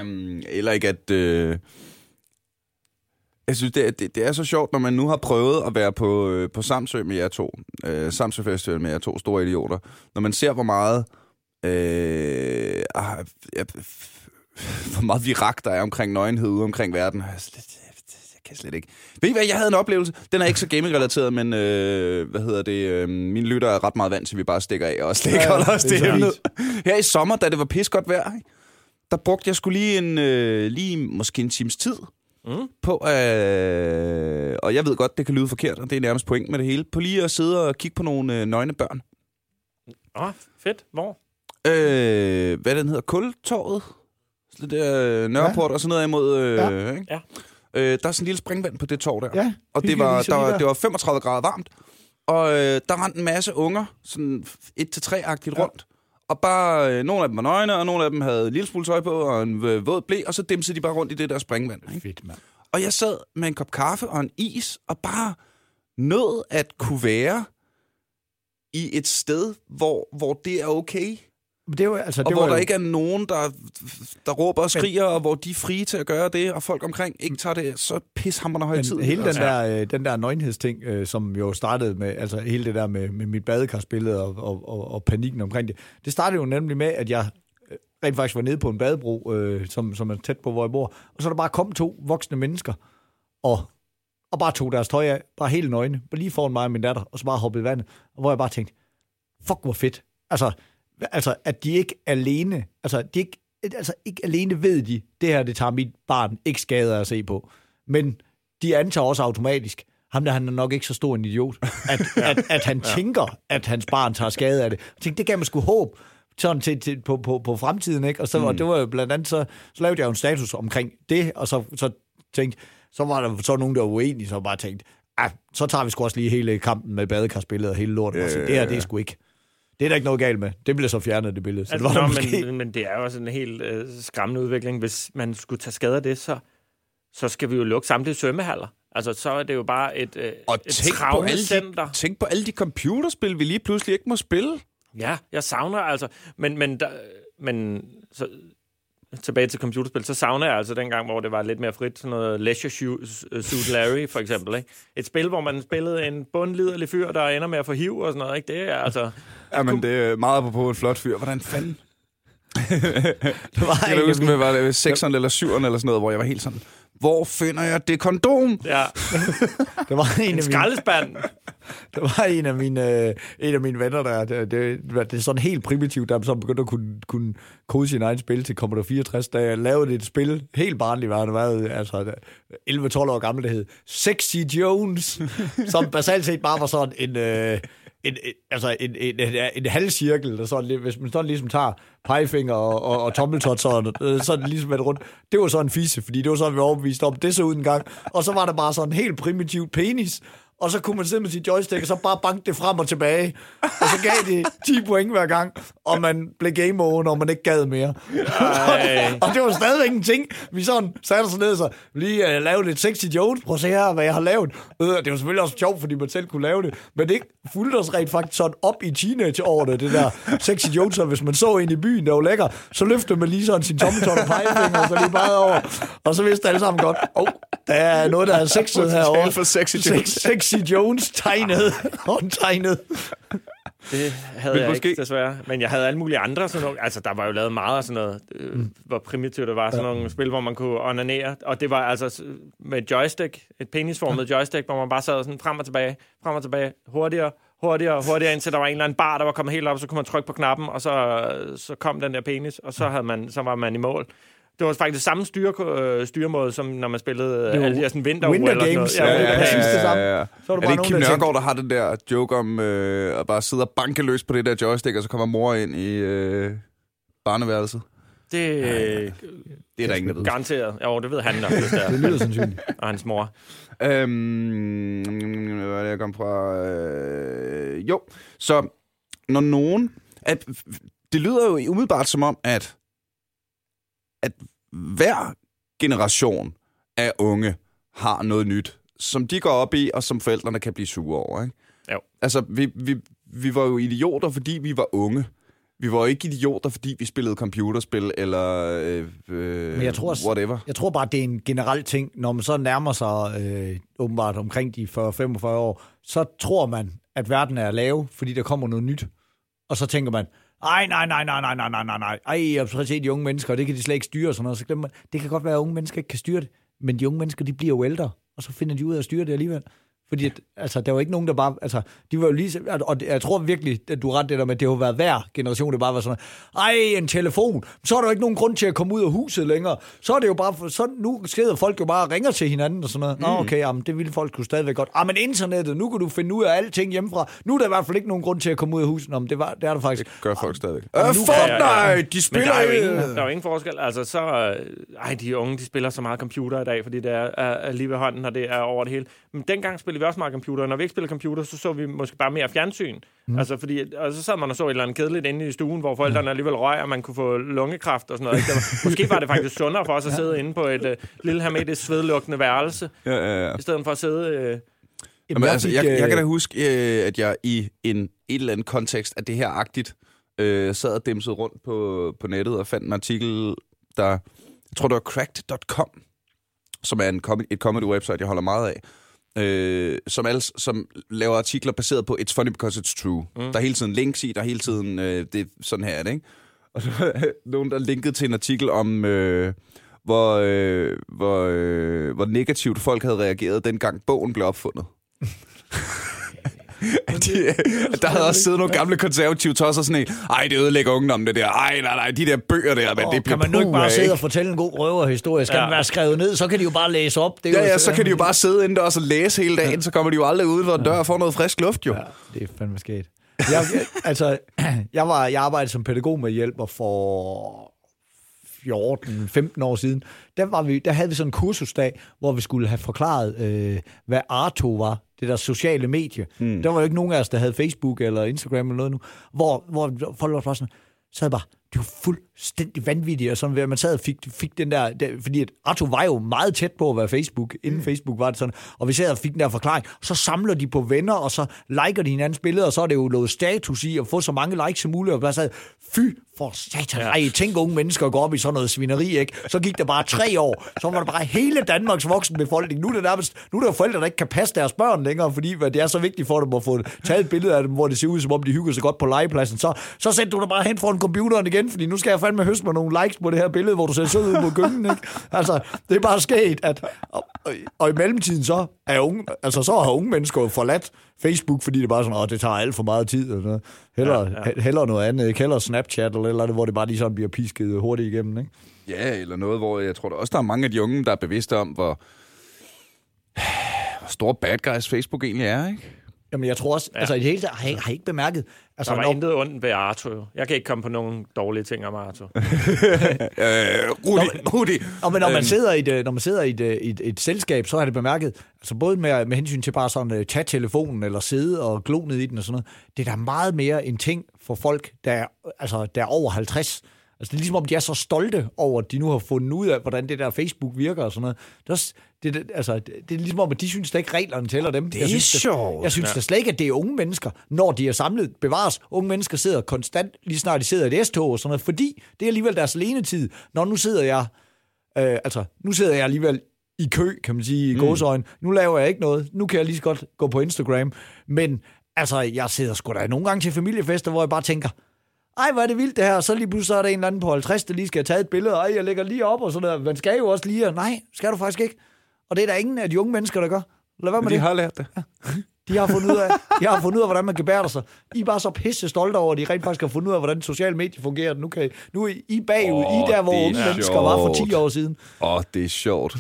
A: Um, eller ikke at... Uh... Jeg synes, det er, det, det er så sjovt, når man nu har prøvet at være på, øh, på Samsø med jer to. Øh, Samsø Festival med jer to store idioter. Når man ser, hvor meget... Øh, ah, ja, hvor meget virak der er omkring nøgenhed ude omkring verden. Jeg, er slet, jeg kan slet ikke. Ved I hvad, jeg havde en oplevelse. Den er ikke så gaming-relateret, men øh, hvad hedder det? Øh, mine lytter er ret meget vant til, at vi bare stikker af og slet ikke
B: Ja,
A: holder os
B: det fint.
A: Her i sommer, da det var pis godt vejr, der brugte jeg skulle lige en, øh, lige måske en times tid
C: Mm.
A: på, øh, og jeg ved godt, det kan lyde forkert, og det er nærmest point med det hele, på lige at sidde og kigge på nogle øh, nøgne børn.
C: Åh, oh, fedt. Hvor?
A: Øh, hvad den hedder? Kultorvet? Så det der øh, Nørreport ja. og sådan noget imod... Øh,
B: Ja.
A: Ikke?
C: Ja.
A: Øh, der er sådan en lille springvand på det torv der.
B: Ja,
A: og det var, der,
B: der.
A: det var 35 grader varmt. Og øh, der rendte en masse unger, sådan 1-3-agtigt
B: Ja.
A: rundt. Og bare, øh, nogle af dem var nøgne, og nogle af dem havde lille smule tøj på, og en øh, våd blæ, og så dimsede de bare rundt i det der springvand. Ikke?
B: Fedt, mand.
A: Og jeg sad med en kop kaffe og en is, og bare nød at kunne være i et sted, hvor, hvor det er okay.
B: Men det var, altså,
A: Og
B: det
A: hvor
B: var
A: der
B: jo,
A: ikke er nogen, der, der råber og skriger, og hvor de er frie til at gøre det, og folk omkring ikke tager det så pishammerende højt tid.
B: Men hele den
A: Altså,
B: der, øh, den der nøgenhedsting, øh, som jo startede med, altså hele det der med, med mit badekarspillede og, og, og, og panikken omkring det, det startede jo nemlig med, at jeg øh, rent faktisk var nede på en badebro, øh, som, som er tæt på, hvor jeg bor, og så der bare kom to voksne mennesker og, og bare tog deres tøj af, bare helt nøgne, bare lige foran mig og min datter, og så bare hoppede i vandet, og hvor jeg bare tænkte, fuck hvor fedt. Altså, altså at de ikke alene, altså de ikke, altså ikke alene ved de, det her, det tager mit barn ikke skade af at se på, men de antager også automatisk, ham der han er nok ikke så stor en idiot, at, at, at han ja. tænker, at hans barn tager skade af det. Jeg tænkte, det gav mig sgu håb sådan til, til, på, på, på fremtiden, ikke? Og så, mm. og det var jo blandt andet, så, så lavede jeg jo en status omkring det, og så, så tænkte, så var der så nogen, der var uenige, så bare tænkte, ah, så tager vi sgu også lige hele kampen med badekarspillet og hele lortet, og så, det her, det er sgu ikke. Det er der ikke noget galt med. Det bliver så fjernet, det billede. Så
C: altså,
B: det var
C: nå,
B: måske...
C: men, men det er jo også en helt øh, skræmmende udvikling. Hvis man skulle tage skade af det, så, så skal vi jo lukke samtlige svømmehaller. Altså, så er det jo bare et, øh,
A: Og
C: et
A: tænk på, alle
C: center.
A: de, tænk på alle de computerspil, vi lige pludselig ikke må spille.
C: Ja, jeg savner altså... Men, men, der, men så, tilbage til computerspil, så savner jeg altså dengang, hvor det var lidt mere frit, sådan noget Leisure Suit Larry, for eksempel. Ikke? Et spil, hvor man spillede en bundliderlig fyr, der ender med at få hiv og sådan noget. Ikke? Det er altså...
A: Jamen, det er meget på en flot fyr. Hvordan fanden?
B: Det var
A: Jeg kan huske, med, var det 6'eren eller 7'eren eller sådan noget, hvor jeg var helt sådan, hvor finder jeg det kondom?
C: Ja,
B: Der var en
C: en
B: af mine,
C: skraldespand.
B: der var en af mine, øh, en af mine venner, der det, det, det er sådan helt primitivt, der som begyndte at kunne, kunne kode sin egen spil til Commodore 64, da jeg lavede et spil, helt barnligt var det, var, altså 11-12 år gammel, det hed Sexy Jones, som basalt set bare var sådan en... Øh, en, altså en, en, en, en halvcirkel, der sådan, lidt- hvis man sådan ligesom tager pegefinger og, og, og tommeltot, sådan, øh, sådan ligesom et rundt. Det var sådan en fise, fordi det var sådan, vi var overbevist om, det så ud en gang. Og så var der bare sådan en helt primitiv penis, og så kunne man sidde med sit joystick, og så bare banke det frem og tilbage. Og så gav det 10 point hver gang, og man blev game over, når man ikke gad mere. Og det var stadigvæk en ting. Vi sådan satte os ned og så lige uh, lavede lidt sexy Jones. Prøv at se her, hvad jeg har lavet. Øh, det var selvfølgelig også sjovt, fordi man selv kunne lave det. Men det fulgte os rent faktisk sådan op i teenageårene, det der sexy Jones. Og hvis man så ind i byen, der var lækker, så løftede man lige sådan sin tommeltot og pegefinger, og så lige bare over. Og så vidste alle sammen godt, åh, oh, der er noget, der er sexet herovre.
A: for Sexy
B: Sex-
A: Jones.
B: Sexy Jones tegnet. Håndtegnet.
C: Det havde
A: Men
C: jeg
A: måske-
C: ikke, desværre. Men jeg havde alle mulige andre sådan nogle, altså der var jo lavet meget af sådan noget, øh,
B: Mm.
C: hvor primitivt det var, sådan nogle spil, hvor man kunne onanere, og det var altså med joystick, et penisformet joystick, hvor man bare sad sådan frem og tilbage, frem og tilbage, hurtigere, hurtigere, hurtigere, indtil der var en eller anden bar, der var kommet helt op, så kunne man trykke på knappen, og så, så kom den der penis, og så, havde man, så var man i mål. Det var faktisk samme styre, øh, styremåde, som når man spillede øh, alle de her sådan vinter,
B: Winter
C: eller
B: Games,
C: noget.
B: ja,
C: Ja,
B: ja,
C: ja,
B: præcis
C: ja,
B: det samme.
A: ja.
B: Så var
A: er
B: der
A: det
B: bare
A: ikke Kim Nørgaard, der har den der joke om øh, at bare sidde og banke løs på det der joystick, og så kommer mor ind i øh, barneværelset?
C: Det er
A: Det er der ingen, der ved.
C: garanteret. Jo, det ved han nok, hvis det er.
B: Det lyder sandsynligt.
C: Og hans mor.
A: Øhm, hvad er det, jeg kom fra? Øh, jo, så når nogen... At, det lyder jo umiddelbart som om, at, at hver generation af unge har noget nyt, som de går op i, og som forældrene kan blive sure over. Ikke?
C: Jo.
A: Altså, vi, vi, vi var jo idioter, fordi vi var unge. Vi var jo ikke idioter, fordi vi spillede computerspil, eller øh, øh,
B: Men jeg tror
A: whatever.
B: Jeg tror bare, det er en generel ting. Når man så nærmer sig øh, åbenbart omkring de 40-45 år, så tror man, at verden er lav, fordi der kommer noget nyt. Og så tænker man, ej, nej, nej, nej, nej, nej, nej, nej, nej. Ej, jeg har set de unge mennesker, og det kan de slet ikke styre og sådan noget. Så glemmer det kan godt være, at unge mennesker ikke kan styre det, men de unge mennesker, de bliver jo ældre, og så finder de ud af at styre det alligevel. Fordi at, altså, der var ikke nogen, der bare... Altså, de var jo lige... Og det- jeg tror virkelig, at du ret det der med, at det har været hver generation, det bare var sådan, ej, en telefon. Så er der jo ikke nogen grund til at komme ud af huset længere. Så er det jo bare... Så nu skrider folk jo bare og ringer til hinanden og sådan noget. Nå, okay, jamen, det ville folk jo stadigvæk godt. Ah, men internettet, nu kan du finde ud af alting hjemmefra. Nu er der i hvert fald ikke nogen grund til at komme ud af huset. Nå, men det, var, det er der faktisk.
A: Gør folk stadig.
B: Og
A: Øh,
B: nu-
A: Fortnite!
C: Ja, ja, ja.
A: De
C: Men
A: spiller
C: der er, jo ingen, der er jo ingen forskel. Altså, så... Øh, ej, de unge, de spiller så meget computer i dag, fordi det er, er, er lige ved hånden, og det er over det hele. Men dengang spillede vi også meget computer. Når vi ikke spillede computer, så så vi måske bare mere fjernsyn. Mm. Altså, fordi, og så sad man og så et eller andet kedeligt inde i stuen, hvor forældrene alligevel røg, og man kunne få lungekræft og sådan noget. Ikke? Var, måske var det faktisk sundere for os at sidde inde på et øh, lille hermetisk svedlukkende værelse,
A: Ja, ja, ja.
C: i stedet for at sidde... Øh,
A: Jamen, altså, jeg, jeg kan
B: øh,
A: da huske, øh, at jeg i en et eller andet kontekst af det her agtigt, øh, sad og dimsede rundt på, på nettet og fandt en artikel, der, jeg tror det var cracked.com, som er en et comedy website, jeg holder meget af, øh, som, altså, som laver artikler baseret på It's funny because it's true. Mm. Der er hele tiden links i, der er hele tiden, øh, det sådan her, er det, ikke? Og så var nogen, der linkede til en artikel om, øh, hvor, øh, hvor, øh, hvor negativt folk havde reageret, dengang bogen blev opfundet. At de, at der havde også siddet nogle gamle konservative tosser sådan en, ej, det ødelægger ungdommen, det der. Ej, nej, nej, de der bøger der, men det bliver
B: kan man nu ikke bare sidde og fortælle en god røverhistorie? Skal
C: Ja.
B: den være skrevet ned, så kan de jo bare læse op. Det
A: Ja, ja, så kan de jo bare sidde indendørs og læse hele dagen, så kommer de jo aldrig ud for dør og får noget frisk luft, jo.
B: Ja, det er fandme sket. Jeg, altså, jeg, var, jeg arbejdede som pædagog med hjælper for 14-15 år siden. Der, var vi, der havde vi sådan en kursusdag, hvor vi skulle have forklaret, øh, hvad Arto var, det der sociale medie. Mm. Der var jo ikke nogen af os, der havde Facebook eller Instagram eller noget nu, hvor, hvor folk var sådan, så bare, det var fuldstændig vanvittigt, og sådan, ved, at man sad og fik, fik den der, der, fordi at Arto var jo meget tæt på at være Facebook, inden mm. Facebook var det sådan, og vi sad og fik den der forklaring, så samler de på venner, og så liker de hinandens billeder, og så er det jo noget status i at få så mange likes som muligt, og bare sad, fy for satan, ja. ej, tænk unge mennesker går op i sådan noget svineri, ikke? Så gik der bare tre år, så var der bare hele Danmarks voksenbefolkning. Nu er det nærmest, nu er der forældre, der ikke kan passe deres børn længere, fordi hvad, det er så vigtigt for dem at få taget et billede af dem, hvor det ser ud, som om de hygger sig godt på legepladsen. Så, så sæt du dig bare hen foran computeren igen, fordi nu skal jeg fandme høste mig nogle likes på det her billede, hvor du ser sød ud på gyngen, ikke? Altså, det er bare sket, at... Og, og, i mellemtiden så er unge, altså så har unge mennesker forladt Facebook, fordi det er bare sådan, åh, det tager alt for meget tid. Eller noget. Hellere, ja, ja. hellere noget andet, ikke? Hellere Snapchat eller, eller andet, hvor det bare lige sådan bliver pisket hurtigt igennem, ikke?
A: Ja, eller noget, hvor jeg tror da også, der er mange af de unge, der er bevidste om, hvor, hvor stor bad guys Facebook egentlig er, ikke?
B: Jamen, jeg tror også, ja. altså i det hele taget, har har I ikke bemærket, altså,
C: Der var
B: når,
C: intet ondt ved Arto. jo. Jeg kan ikke komme på nogen dårlige ting om Arto.
A: Øh, Rudi, Rudi.
B: Og men når man
A: Øhm.
B: sidder i et, når man sidder i et, et, et, et selskab, så har det bemærket, altså både med, med hensyn til bare sådan uh, tage telefonen eller sidde og glo ned i den og sådan noget, det er da meget mere en ting for folk, der er, altså, der er over 50. Altså det er ligesom om, de er så stolte over, at de nu har fundet ud af, hvordan det der Facebook virker og sådan noget. Det er, også, det, altså, det, det er ligesom om, at de synes da ikke, reglerne tæller dem. Det
A: er
B: synes,
A: sjovt.
B: Jeg synes ja. da slet ikke, at det er unge mennesker, når de er samlet, bevares. Unge mennesker sidder konstant, lige snart de sidder i et S-tog og sådan noget, fordi det er alligevel deres alenetid. Når nu sidder jeg Øh, altså, nu sidder jeg alligevel i kø, kan man sige, i mm. gåsøjne. Nu laver jeg ikke noget. Nu kan jeg lige så godt gå på Instagram. Men altså, jeg sidder sgu da nogle gange til familiefester, hvor jeg bare tænker, ej, hvor er det vildt det her. Og så lige pludselig så er der en eller anden på 50, der lige skal have taget et billede. Ej, jeg lægger lige op og sådan noget. Man skal jo også lige... og Nej, skal du faktisk ikke. Og det er der ingen af de unge mennesker, der gør. Lad være med
A: De
B: det.
A: har lært det.
B: De har fundet ud af, de har fundet ud af, hvordan man gebærder sig. I er bare så pisse stolte over, at de rent faktisk har fundet ud af, hvordan sociale medier fungerer. Nu, kan I, nu er I bagud.
A: Åh,
B: I er der, hvor unge mennesker var for 10
A: sjovt.
B: år siden.
A: Åh, oh, det er sjovt.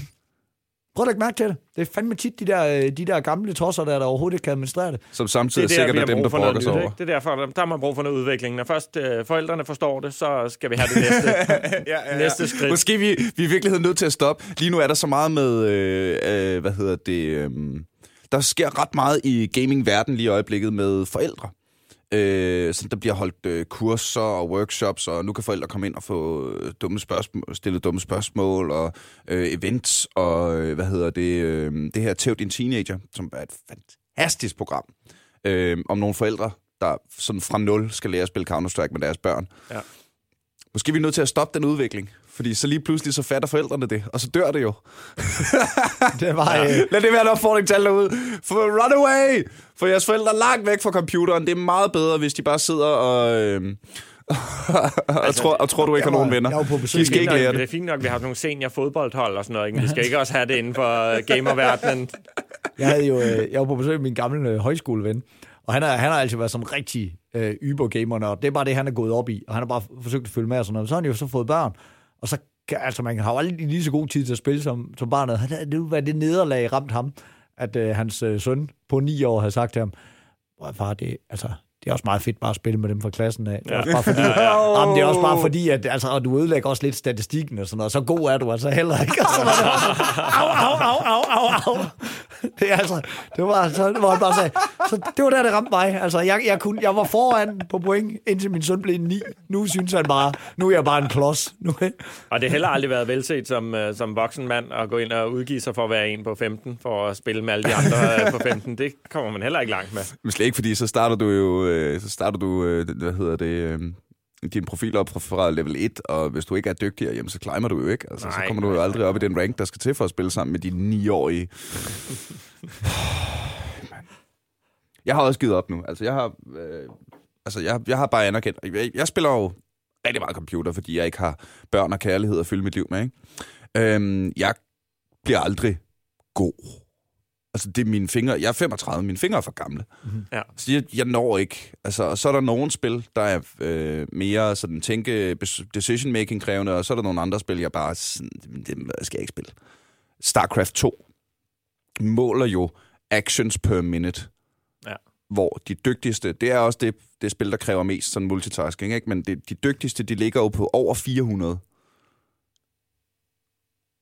B: Prøv at lægge mærke til det. Det er fandme tit de der, øh, de der gamle tosser, der, der overhovedet ikke kan administrere det.
A: Som samtidig
C: Det
A: er
C: er der,
A: sikkert er dem, der brokker sig over.
C: Det er derfor, der, der har man brug for noget udvikling. Når først øh, forældrene forstår det, så skal vi have det næste,
A: ja, ja,
C: næste skridt.
A: Måske vi, vi er i virkeligheden nødt til at stoppe. Lige nu er der så meget med, øh, øh, hvad hedder det, øh, der sker ret meget i gaming-verden lige i øjeblikket med forældre. Øh, så der bliver holdt øh, kurser og workshops, og nu kan forældre komme ind og få øh, dumme spørgsmål, stille dumme spørgsmål, og øh, events, og øh, hvad hedder det, øh, det her Tæv din teenager, som er et fantastisk program, øh, om nogle forældre, der sådan fra nul skal lære at spille Counter-Strike med deres børn.
C: Ja.
A: Måske er vi nødt til at stoppe den udvikling, fordi så lige pludselig så fatter forældrene det, og så dør det jo.
B: Det var, øh,
A: Lad det være en opfordring til alle derude. For run away! For jeres forældre er langt væk fra computeren. Det er meget bedre, hvis de bare sidder og... Øh, og, tror, og tror, du ikke har nogen venner.
B: jeg var på besøg
A: De skal ikke lære
C: det
A: det.
C: er fint nok, at vi har nogle senior fodboldhold og sådan noget, ikke? vi skal ikke også have det inden for øh, gamerverdenen.
B: jeg, havde jo, øh, jeg var på besøg med min gamle øh, højskoleven, og han har, han har altid været som rigtig øh, ybergamer, og det er bare det, han er gået op i, og han har bare forsøgt at følge med og sådan noget. Så har han jo så fået børn, og så altså man har jo aldrig lige så god tid til at spille som, som barnet. Han havde, det var det nederlag ramt ham, at øh, hans øh, søn på ni år havde sagt til ham, far, det, altså, det er også meget fedt bare at spille med dem fra klassen af. Det er, også bare fordi, jamen, det er også bare fordi, at altså, og du ødelægger også lidt statistikken og sådan noget. Så god er du altså heller ikke. Og så var det au, au, au, au, au, au. Det, er altså, det var, så, hvor han bare sagde, så det var der, det ramte mig. Altså, jeg, jeg, kunne, jeg var foran på point, indtil min søn blev 9. Nu synes han bare, nu er jeg bare en klods. Nu,
C: Og det har heller aldrig været velset som, øh, som voksen mand at gå ind og udgive sig for at være en på 15, for at spille med alle de andre øh, på 15. Det kommer man heller ikke langt med.
A: Men slet ikke, fordi så starter du jo... øh, Så starter du, øh, hvad hedder det... øh, din profil op fra, fra level 1, og hvis du ikke er dygtigere, jamen, så climber du jo ikke. Altså, så
C: Nej,
A: kommer du jo
C: nej,
A: aldrig op i den rank, der skal til for at spille sammen med de 9-årige. Mand. jeg har også givet op nu. Altså, jeg har, øh, altså, jeg, jeg har bare anerkendt. Jeg, jeg spiller jo rigtig meget computer, fordi jeg ikke har børn og kærlighed at fylde mit liv med. Ikke? Øhm, jeg bliver aldrig god. Altså, det er mine fingre. Jeg er 35, mine fingre er for gamle.
C: Mhm. Ja.
A: Så jeg, jeg når ikke. Altså, og så er der nogle spil, der er øh, mere sådan tænke, decision-making krævende, og så er der nogle andre spil, jeg bare sådan, det skal jeg ikke spille. StarCraft 2 måler jo actions per minute.
C: Ja.
A: Hvor de dygtigste, det er også det, det spil, der kræver mest sådan multitasking, ikke? men det, de dygtigste, de ligger jo på over 400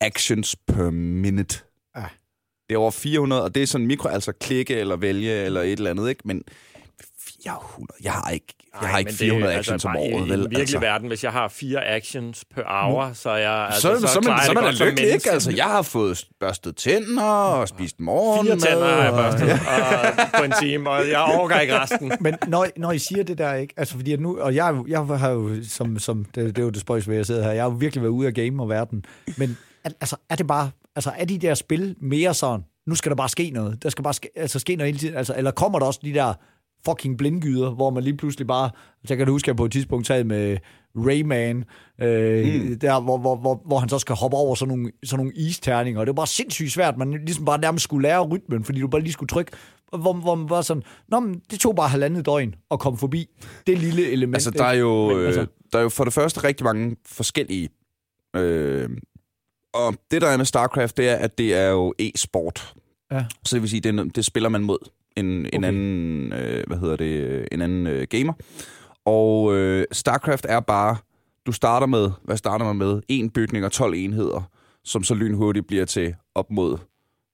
A: actions per minute. Det er over 400, og det er sådan mikro, altså klikke eller vælge eller et eller andet, ikke? Men 400, jeg har ikke, jeg har ikke
C: men
A: 400
C: det,
A: actions
C: altså,
A: om året, vel?
C: I den virkelige
A: altså.
C: verden, hvis jeg har fire actions per hour, så er jeg... Altså,
A: så, så, så,
C: klarer
A: man,
C: jeg
A: så er man da lykkelig, ikke? Altså, jeg har fået børstet tænder og spist morgenmad.
C: Fire tænder har jeg
A: og-
C: børstet og, på en time, og jeg overgår ikke resten.
B: Men når, når I siger det der, ikke? Altså, fordi at nu, og jeg, er jeg har jo, som, som det, det er jo det spøjs ved, jeg sidder her, jeg har jo virkelig været ude af game og verden. Men al- altså, er det bare, altså, er de der spil mere sådan, nu skal der bare ske noget, der skal bare ske, altså, ske noget hele tiden, altså, eller kommer der også de der fucking blindgyder, hvor man lige pludselig bare, så jeg kan huske, at jeg på et tidspunkt sad med Rayman, øh, mm. der, hvor, hvor, hvor, hvor han så skal hoppe over sådan nogle, sådan nogle isterninger, og det var bare sindssygt svært, man ligesom bare nærmest skulle lære rytmen, fordi du bare lige skulle trykke, hvor, hvor man bare sådan, Nå, men det tog bare halvandet døgn at komme forbi det lille element.
A: Altså, der er jo,
B: Men,
A: øh,
B: altså-
A: der er jo for det første rigtig mange forskellige... Øh, og det, der er med StarCraft, det er, at det er jo e-sport.
B: Ja.
A: Så det vil sige, det, det spiller man mod en, en
B: Okay.
A: anden, øh, hvad hedder det, en anden øh, gamer. Og øh, StarCraft er bare, du starter med, hvad starter man med? En bygning og 12 enheder, som så lynhurtigt bliver til op mod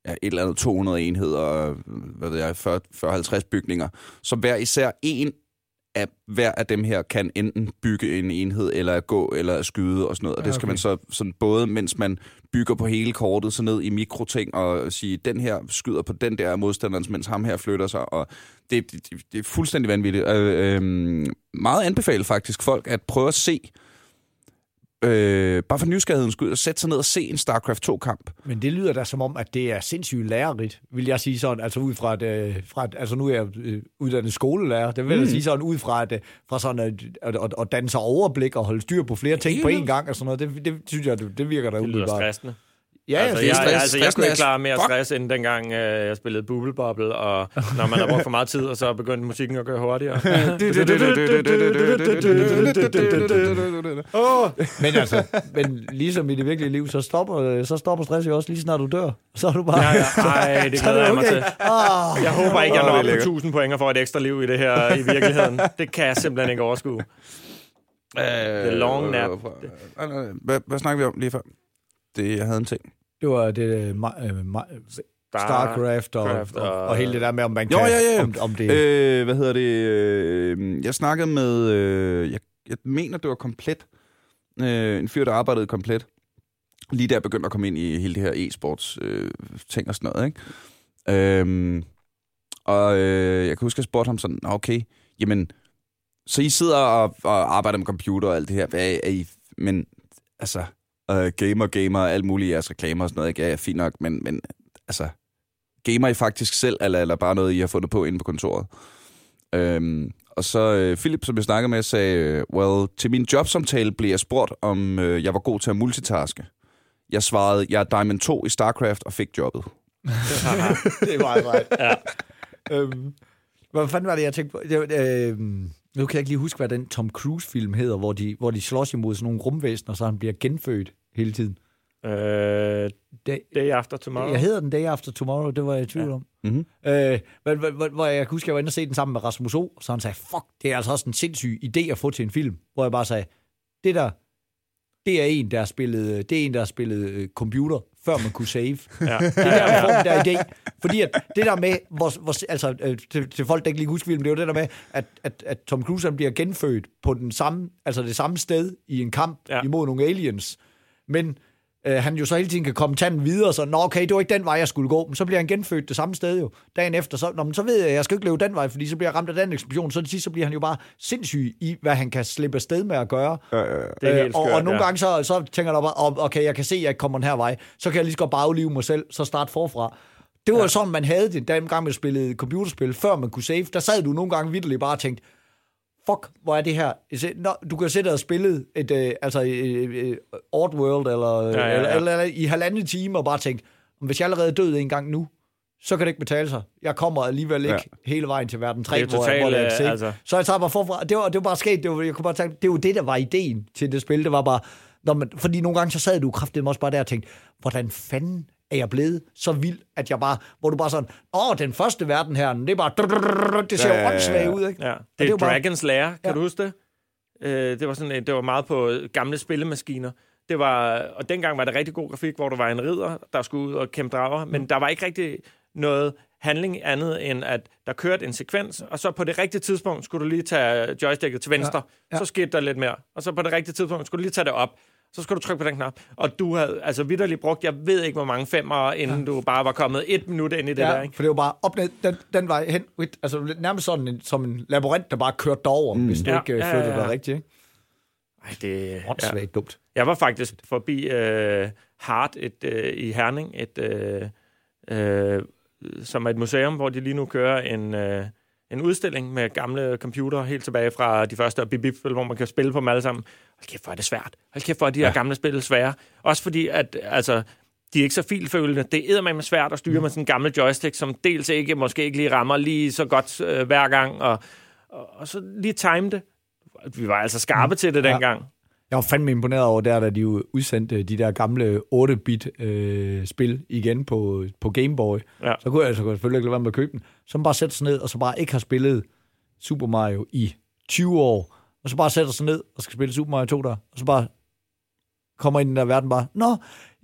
A: ja, et eller andet 200 enheder, hvad ved jeg, 40-50 bygninger, som hver især en af hver af dem her kan enten bygge en enhed, eller at gå, eller at skyde og sådan noget. Og det skal
B: okay.
A: man så sådan både, mens man bygger på hele kortet, så ned i mikroting og sige, den her skyder på den der modstanderens, mens ham her flytter sig. Og det, det, det er fuldstændig vanvittigt. Øh, øh, meget anbefalet faktisk folk at prøve at se, øh, bare for nysgerrighedens skyld, at sætte sig ned og se en StarCraft 2-kamp.
B: Men det lyder da som om, at det er sindssygt lærerigt, vil jeg sige sådan, altså ud fra, at, øh, fra at altså nu er jeg øh, uddannet skolelærer, det vil jeg
A: Mm.
B: sige sådan, ud fra, at, øh, fra sådan at, at, at, at danne sig overblik og holde styr på flere ting på én gang og sådan noget, det, det synes jeg, det, det virker da
C: Det lyder
B: umiddelbart.
C: stressende.
B: Ja,
C: altså,
B: det er
C: jeg,
A: stress.
C: altså, jeg kunne ikke
A: er-
C: klare mere
A: Fuck.
C: stress, end dengang øh, jeg spillede Bubble Bobble, og når man har brugt for meget tid, og så begyndte musikken at gøre hurtigere.
B: Åh, men altså, men ligesom i det virkelige liv, så stopper, så stopper stress jo også lige snart du dør. Så er du bare...
C: Ja, ja. Ej, det
B: er
C: glæder jeg mig til.
B: Ah,
C: Jeg håber ikke, jeg når
A: er
C: op på
A: lækkert.
C: 1000 point og får et ekstra liv i det her i virkeligheden. Det kan jeg simpelthen ikke overskue.
A: The
C: long nap.
A: Hvad snakker vi om lige før? Det, jeg havde en ting.
B: Det var det, øh, ma- øh, Starcraft og,
C: Starcraft
B: og,
C: og-
B: og, hele det der med, om man
A: Jo,
B: kan...
A: ja, ja.
B: Om, om det,
A: Øh, hvad hedder det? Øh, jeg snakkede med... Øh, jeg, jeg mener, det var komplet. Øh, en fyr, der arbejdede komplet. Lige jeg begyndte at komme ind i hele det her e-sports øh, ting og sådan noget, ikke? Øhm, og øh, jeg kan huske, at jeg spurgte ham sådan, "Nå, okay, jamen, så I sidder og, og arbejder med computer og alt det her, hvad er I, men altså, øh, gamer, gamer, alt muligt, jeres reklamer og sådan noget, ikke? Ja, ja, fint nok, men, men altså, gamer I faktisk selv, eller, eller bare noget, I har fundet på inde på kontoret? Øhm, og så øh, Philip, som jeg snakkede med, sagde, øh, well, til min jobsamtale blev jeg spurgt, om øh, jeg var god til at multitaske. Jeg svarede, jeg er Diamond 2 i StarCraft og fik jobbet.
B: det var altså...
C: Ja.
B: øhm, hvad fanden var det, jeg tænkte på? Det, øhm, nu kan jeg ikke lige huske, hvad den Tom Cruise-film hedder, hvor de, hvor de slås imod sådan nogle rumvæsener, så han bliver genfødt hele tiden.
C: Øh,
B: Det,
C: day after tomorrow.
B: jeg hedder den Day After Tomorrow, det var jeg i tvivl
C: Ja.
B: om.
A: Mm-hmm.
B: Øh, hvor, hvor, hvor, hvor jeg kan huske, jeg var inde og se den sammen med Rasmus O, så han sagde, fuck, det er altså også en sindssyg idé at få til en film. Hvor jeg bare sagde, det der, det er en, der har spillet, det er en, der har spillet øh, computer, før man kunne save.
C: Ja.
B: Det er der, den der idé. Fordi at det der med, hvor, hvor, altså, øh, til, til folk, der ikke lige kan huske filmen, det er jo det der med, at, at, at Tom Cruise han bliver genfødt på den samme, altså det samme sted i en kamp
C: ja.
B: imod nogle aliens. Men øh, han jo så hele tiden kan komme tanden videre, så nå okay, det var ikke den vej, jeg skulle gå. Men så bliver han genfødt det samme sted jo. Dagen efter, så, nå, men så ved jeg, jeg skal ikke løbe den vej, fordi så bliver jeg ramt af den eksplosion. Så til sidst, så bliver han jo bare sindssyg i, hvad han kan slippe afsted med at gøre.
A: Ja.
C: Det er helt
B: Øh, og,
C: skørt,
B: og nogle
C: ja.
B: gange så, så tænker jeg bare, "Åh, okay, jeg kan se, at jeg ikke kommer den her vej. Så kan jeg lige så godt bare aflive mig selv, så starte forfra. Det var ja. sådan, man havde det, den gang man spillede computerspil, før man kunne save. Der sad du nogle gange vidderligt bare og tænkte, fuck, hvor er det her? Nå, du kan sætte og spille et, øh, altså, øh, øh, Oddworld, eller,
C: Ja, ja, ja.
B: Eller, eller, eller, i halvanden time, og bare tænke, hvis jeg allerede er død en gang nu, så kan det ikke betale sig. Jeg kommer alligevel ikke ja. hele vejen til verden 3,
C: Det
B: hvor, jeg- hvor det er
C: øh,
B: altså- Så jeg tager bare forfra. Det var, det var bare sket. Det var, jeg kunne bare tænke, det var det, der var ideen til det spil. Det var bare, når man, fordi nogle gange så sad du kraftigt også bare der og tænkte, hvordan fanden er jeg blevet så vild, at jeg bare, hvor du bare sådan, åh, den første verden her, det er bare, det ser jo
A: ja, ja,
B: åndssvagt
A: ja.
B: ud, ikke?
C: Ja, det er
B: Dragons bare-
C: Dragons Lair, kan
B: Ja.
C: du huske det? Øh, det var sådan det var meget på gamle spillemaskiner. Det var, og dengang var det rigtig god grafik, hvor der var en ridder, der skulle ud og kæmpe drager, men
B: Mm.
C: der var ikke rigtig noget handling andet end, at der kørte en sekvens, og så på det rigtige tidspunkt skulle du lige tage joysticket til venstre,
B: Ja, ja.
C: så skete der lidt mere, og så på det rigtige tidspunkt skulle du lige tage det op, så skulle du trykke på den knap, og du havde altså vidderligt brugt, jeg ved ikke hvor mange femmer, inden ja. du bare var kommet et minut ind i det
B: ja,
C: der, ikke?
B: for det var bare op ned, den, den vej hen, altså nærmest sådan en, som en labyrint, der bare kørte derover, mm. hvis du
C: Ja,
B: ikke øh,
C: ja, ja,
B: flyttede
C: ja.
B: dig rigtigt, ikke?
C: Ej, det, ja.
B: Åndssvagt dumt.
C: Jeg var faktisk forbi øh, Hart et, øh, i Herning, et, øh, øh, som er et museum, hvor de lige nu kører en, øh, en udstilling med gamle computere helt tilbage fra de første bip hvor man kan spille på dem alle sammen. Hold kæft, hvor er det svært. Hold kæft, hvor er de her
A: Ja.
C: gamle spil svære. Også fordi, at altså, de er ikke så filfølende. Det er med svært at styre med sådan en gammel joystick, som dels ikke, måske ikke lige rammer lige så godt øh, hver gang, og, og, og så lige time det. Vi var altså skarpe til det
B: Ja. Jeg var fandme imponeret over der, da de udsendte de der gamle 8-bit øh, spil igen på, på Game Boy.
C: Ja.
B: Så kunne jeg, så kunne jeg selvfølgelig ikke lade være med at købe den. Så man bare sætter sig ned, og så bare ikke har spillet Super Mario i 20 år. Og så bare sætter sig ned og skal spille Super Mario 2 der. Og så bare kommer ind i den der verden bare, Nå,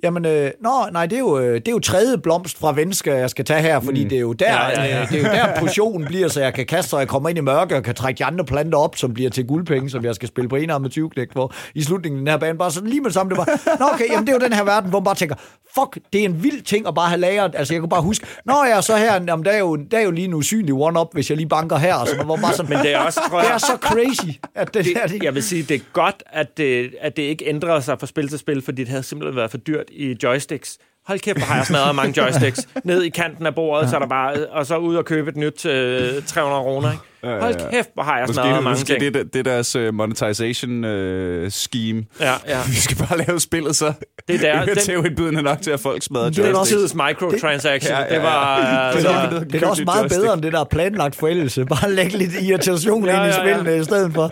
B: jamen, øh, nå, nej, det er, jo, øh, det er jo tredje blomst fra venstre, jeg skal tage her, fordi mm. det er jo der,
C: Ja, ja, ja.
B: Øh, det er jo der potionen bliver, så jeg kan kaste, så jeg kommer ind i mørke og kan trække de andre planter op, som bliver til guldpenge, som jeg skal spille på en med 20 knæk, hvor i slutningen af den her bane, bare sådan lige med det samme, det var, nå okay, jamen det er jo den her verden, hvor man bare tænker, fuck, det er en vild ting at bare have lagret, altså jeg kunne bare huske, nå ja, så her, jamen, der, er jo, der er jo lige en usynlig one-up, hvis jeg lige banker her, og så var bare sådan,
C: Men det er også, tror
B: det
C: jeg,
B: er så crazy, at det, der, det,
C: Jeg vil sige, det er godt, at det, at det ikke ændrede sig fra spil til spil, fordi det havde simpelthen været for dyrt i joysticks. Hold kæft, hvor har jeg smadret mange joysticks. Ned i kanten af bordet, så er der bare, og så ud og købe et nyt øh, 300 kroner. Ikke?
A: ja,
C: Hold
A: ja.
C: kæft, hvor har jeg
A: Måske,
C: smadret mange
A: måske
C: ting.
A: det, det er deres uh, monetization uh, scheme.
C: Ja, ja.
A: Vi skal bare lave spillet, så
C: Det er der-
A: det
C: den-
A: er indbydende nok til, at folk smadrer
B: Det er
A: joysticks.
C: tids microtransaction,
A: Ja, ja, ja.
C: det var...
B: det,
C: Altså,
B: er, det er også meget
A: joystick.
B: bedre end det der planlagt forældelse. Bare lægge lidt irritation
C: Ja,
B: ind i
C: ja, ja.
B: spillene i stedet for.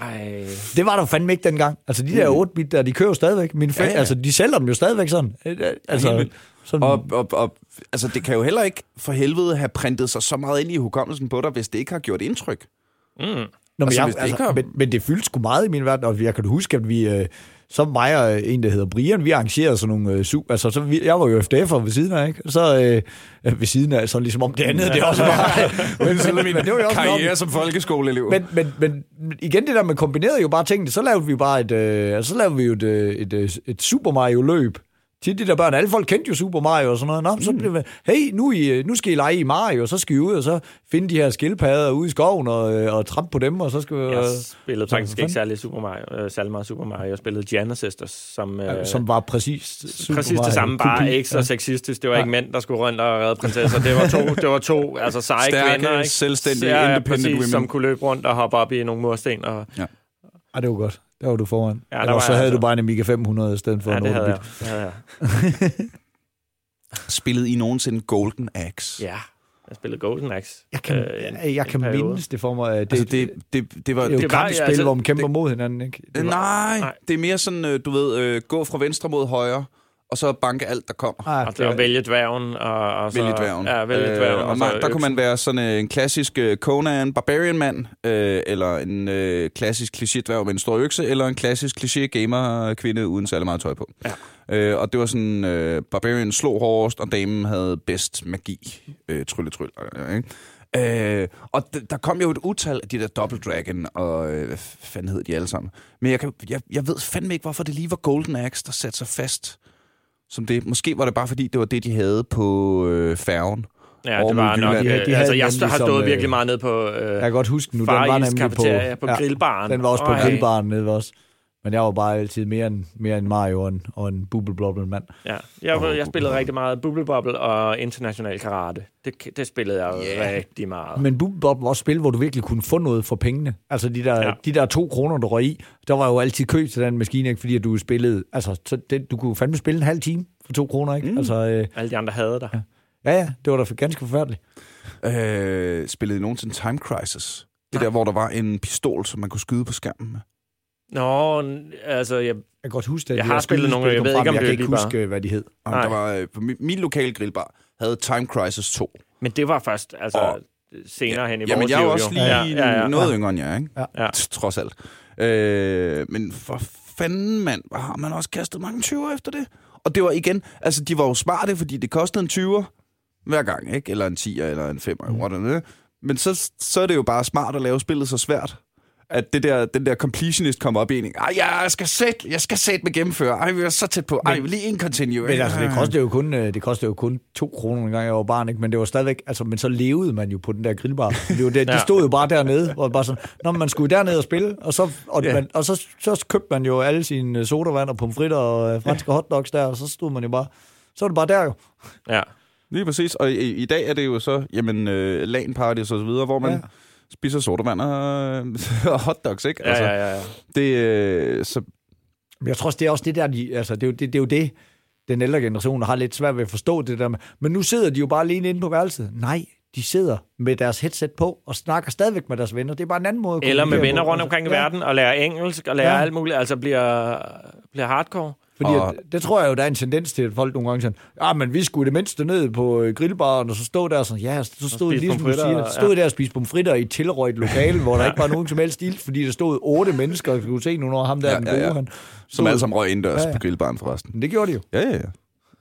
C: Ej,
B: Det var der jo fandme ikke dengang. Altså, de der 8-bit der, de kører jo stadigvæk. Mine ja,
A: Ja.
B: Altså, de sælger dem jo stadigvæk sådan. Altså, sådan
A: Og, og, og altså, det kan jo heller ikke for helvede have printet sig så meget ind i hukommelsen på dig, hvis det ikke har gjort indtryk.
C: mm.
B: Nå, men,
A: Altså,
B: jeg, altså,
A: har-
B: men, men det fyldte sgu meget i min verden, og jeg kan du huske, at vi, øh, så mig og en, der hedder Brian, vi arrangerede sådan nogle øh, su- altså, så vi, jeg var jo FDF'er ved siden af, ikke? Så øh, øh, ved siden af, sådan ligesom om det andet, det også var. men, men, men, det var jo også
A: Karriere
B: nok-
A: som folkeskoleelev.
B: men, men, men igen det der med kombineret jo bare tingene, så lavede vi bare et, øh, altså, så lavede vi jo et, øh, et, et, et Super Mario løb. Til de der børn, alle folk kendte jo Super Mario og sådan noget. Nå,
C: Mm.
B: så blev hey, nu, I, nu skal I lege i Mario, og så skal I ud og så finde de her skildpadder ude i skoven og, øh, og trampe på dem, og så skal vi...
C: Jeg spillede
B: så-
C: faktisk ikke særlig, Super Mario, øh, særlig meget Super Mario. Jeg spillede Gianna Sisters, som... Øh,
B: som var præcis Super
C: Præcis
B: Mario
C: det samme, bare ikke så sexistisk. Det var
B: Ja.
C: ikke mænd, der skulle rundt og redde prinsesser. Det var to, det var to altså seje
A: Stærke,
C: kvinder, ikke?
A: selvstændige,
C: ja, ja,
A: independent
C: præcis,
A: women.
C: som kunne løbe rundt og hoppe op i nogle mursten. Og,
B: Ej, det var godt. Der var du foran.
C: Ja, der
B: Eller
C: var
B: så
C: jeg
B: havde
C: altså.
B: du bare en Amiga 500 i stedet for
C: ja,
B: en
C: det
B: 8
C: havde
B: bit.
C: jeg. Det havde jeg.
A: Spillede I nogensinde Golden Axe?
C: Ja, jeg spillede Golden Axe.
B: Jeg kan,
C: øh, en-
B: jeg
C: en
B: kan
C: periode.
B: mindes det for mig. Det,
A: Altså,
B: det,
A: det, det, det var...
B: det jo
C: det
B: et
C: var-
B: kampspil,
C: altså,
B: hvor man kæmper
A: det-
B: mod hinanden, ikke? Det var-
A: Nej,
C: Nej.
A: det er mere sådan, øh, du ved, øh, gå fra venstre mod højre, og så banke alt, der kommer.
B: Ah,
C: Og det var vælge dværgen. Og, og så,
A: Vælge dværgen.
C: Ja, vælge dværgen.
A: Øh, og
C: så
A: man, der kunne
C: øksen.
A: man være sådan øh, en klassisk øh, Conan Barbarian-mand, øh, eller en øh, klassisk kliché-dværg med en stor økse, eller en klassisk kliché-gamer-kvinde uden særlig meget tøj på.
C: Ja.
A: Øh, og det var sådan, øh, Barbarian slog hårdest, og damen havde bedst magi. Øh, trylle, trylle. Øh, ikke? Øh, og d- der kom jo et utal af de der Double Dragon, og øh, hvad fanden hed de alle sammen. Men jeg, kan, jeg, jeg ved fandme ikke, hvorfor det lige var Golden Axe, der satte sig fast som det. Måske var det bare, fordi det var det, de havde på øh, færgen.
C: Ja, det var nok... Øh,
B: Ja, de
C: altså, jeg har
B: som,
C: stået
B: øh,
C: virkelig meget ned på... Øh,
B: Jeg kan godt huske nu, den var nemlig på,
C: på grillbaren.
B: Den var også på
C: Øj.
B: grillbaren nede ved os. Men jeg var bare altid mere en, mere en Mario og en, og en Bubble Bobble mand.
C: Ja. Jeg, jeg spillede rigtig meget Bubble Bobble og international karate. Det, det spillede jeg
A: Ja.
C: rigtig meget.
B: Men Bubble Bobble var også spil, hvor du virkelig kunne få noget for pengene. Altså de der,
C: Ja.
B: ja. de der to kroner, du røg i, der var jo altid kø til den maskine, ikke? fordi at du spillede, altså så det, du kunne fandme spille en halv time for to kroner, ikke? Mm. Altså, øh,
C: Alle de andre havde dig.
B: ja, ja, det var da for ganske forfærdeligt.
A: Øh, spillede I nogensinde Time Crisis? Det der, hvor der var en pistol, som man kunne skyde på skærmen med.
C: Nå, altså, jeg,
B: Jeg kan godt huske det.
C: Jeg
B: de
C: har spillet nogle, jeg ved ikke, om
B: jeg
C: det
B: kan
C: er
B: ikke
C: bare-
B: huske, hvad de hed.
A: Og der var, øh, på min, min lokale grillbar havde Time Crisis 2.
C: men det var først altså,
A: Og-
C: senere hen i
A: Jamen,
C: vores
A: jeg er
C: liv.
A: jo også lige
C: ja, ja, ja.
A: noget yngre end jer, ikke?
B: Ja.
C: Ja.
A: Trods alt. Øh, men for fanden, mand, har man også kastet mange 20'er efter det? Og det var igen, altså de var jo smarte, fordi det kostede en 20'er hver gang, ikke? Eller en 10'er, eller en 5'er, mm. whatever. Men så, så er det jo bare smart at lave spillet så svært, at det der, den der completionist kommer op i en. Ej, jeg skal sæt, jeg skal sæt med gennemføre. Ej, vi er så tæt på. Ej, lige en continue.
B: Men altså, det kostede jo kun, øh, det kostede jo kun to kroner en gang, jeg var barn, ikke? Men det var stadigvæk, altså, men så levede man jo på den der grillbar. Det var det, de
C: Ja.
B: stod jo bare dernede, og bare sådan, når man skulle derned og spille, og så, og,
A: Ja.
B: man, og så, så købte man jo alle sine sodavand og pomfritter og øh, franske hotdogs der, og så stod man jo bare, så var det bare der jo.
C: Ja.
A: Lige præcis. Og i, i dag er det jo så, jamen, øh, LAN parties og så videre, hvor man
B: Ja.
A: Spiser sodavand og, og hotdogs, ikke?
C: Ja, ja, ja, ja.
A: Det, øh, så,
B: Men jeg tror også, det er også det der, de, altså, det, er jo, det, det er jo det, den ældre generation har lidt svært ved at forstå det der med. Men nu sidder de jo bare alene inde på værelset. Nej, de sidder med deres headset på og snakker stadigvæk med deres venner. Det er bare en anden måde at
C: Eller med venner rundt omkring i
B: Ja.
C: verden, og lærer engelsk, og lærer
B: Ja.
C: alt muligt, altså bliver, bliver hardcore.
B: Fordi
A: Og-
B: at, det tror jeg jo, der er en tendens til, at folk nogle gange siger, ah, men vi skulle i det mindste ned på øh, grillbaren, og så stod der sådan, ja, så stod det ligesom du siger,
C: og-
B: stod der og spiste pomfritter i et tilrøjt lokale, hvor der ikke var nogen som helst ild, fordi der stod otte mennesker, og kunne se nu, når ham der
A: Ja,
B: ja, den
A: ja,
B: gode,
A: ja.
B: han
A: som
B: stod-
A: alle sammen røg indendørs
B: Ja,
A: ja,
B: ja.
A: ja. på grillbaren forresten.
B: Men det gjorde de jo.
A: Ja, ja, ja.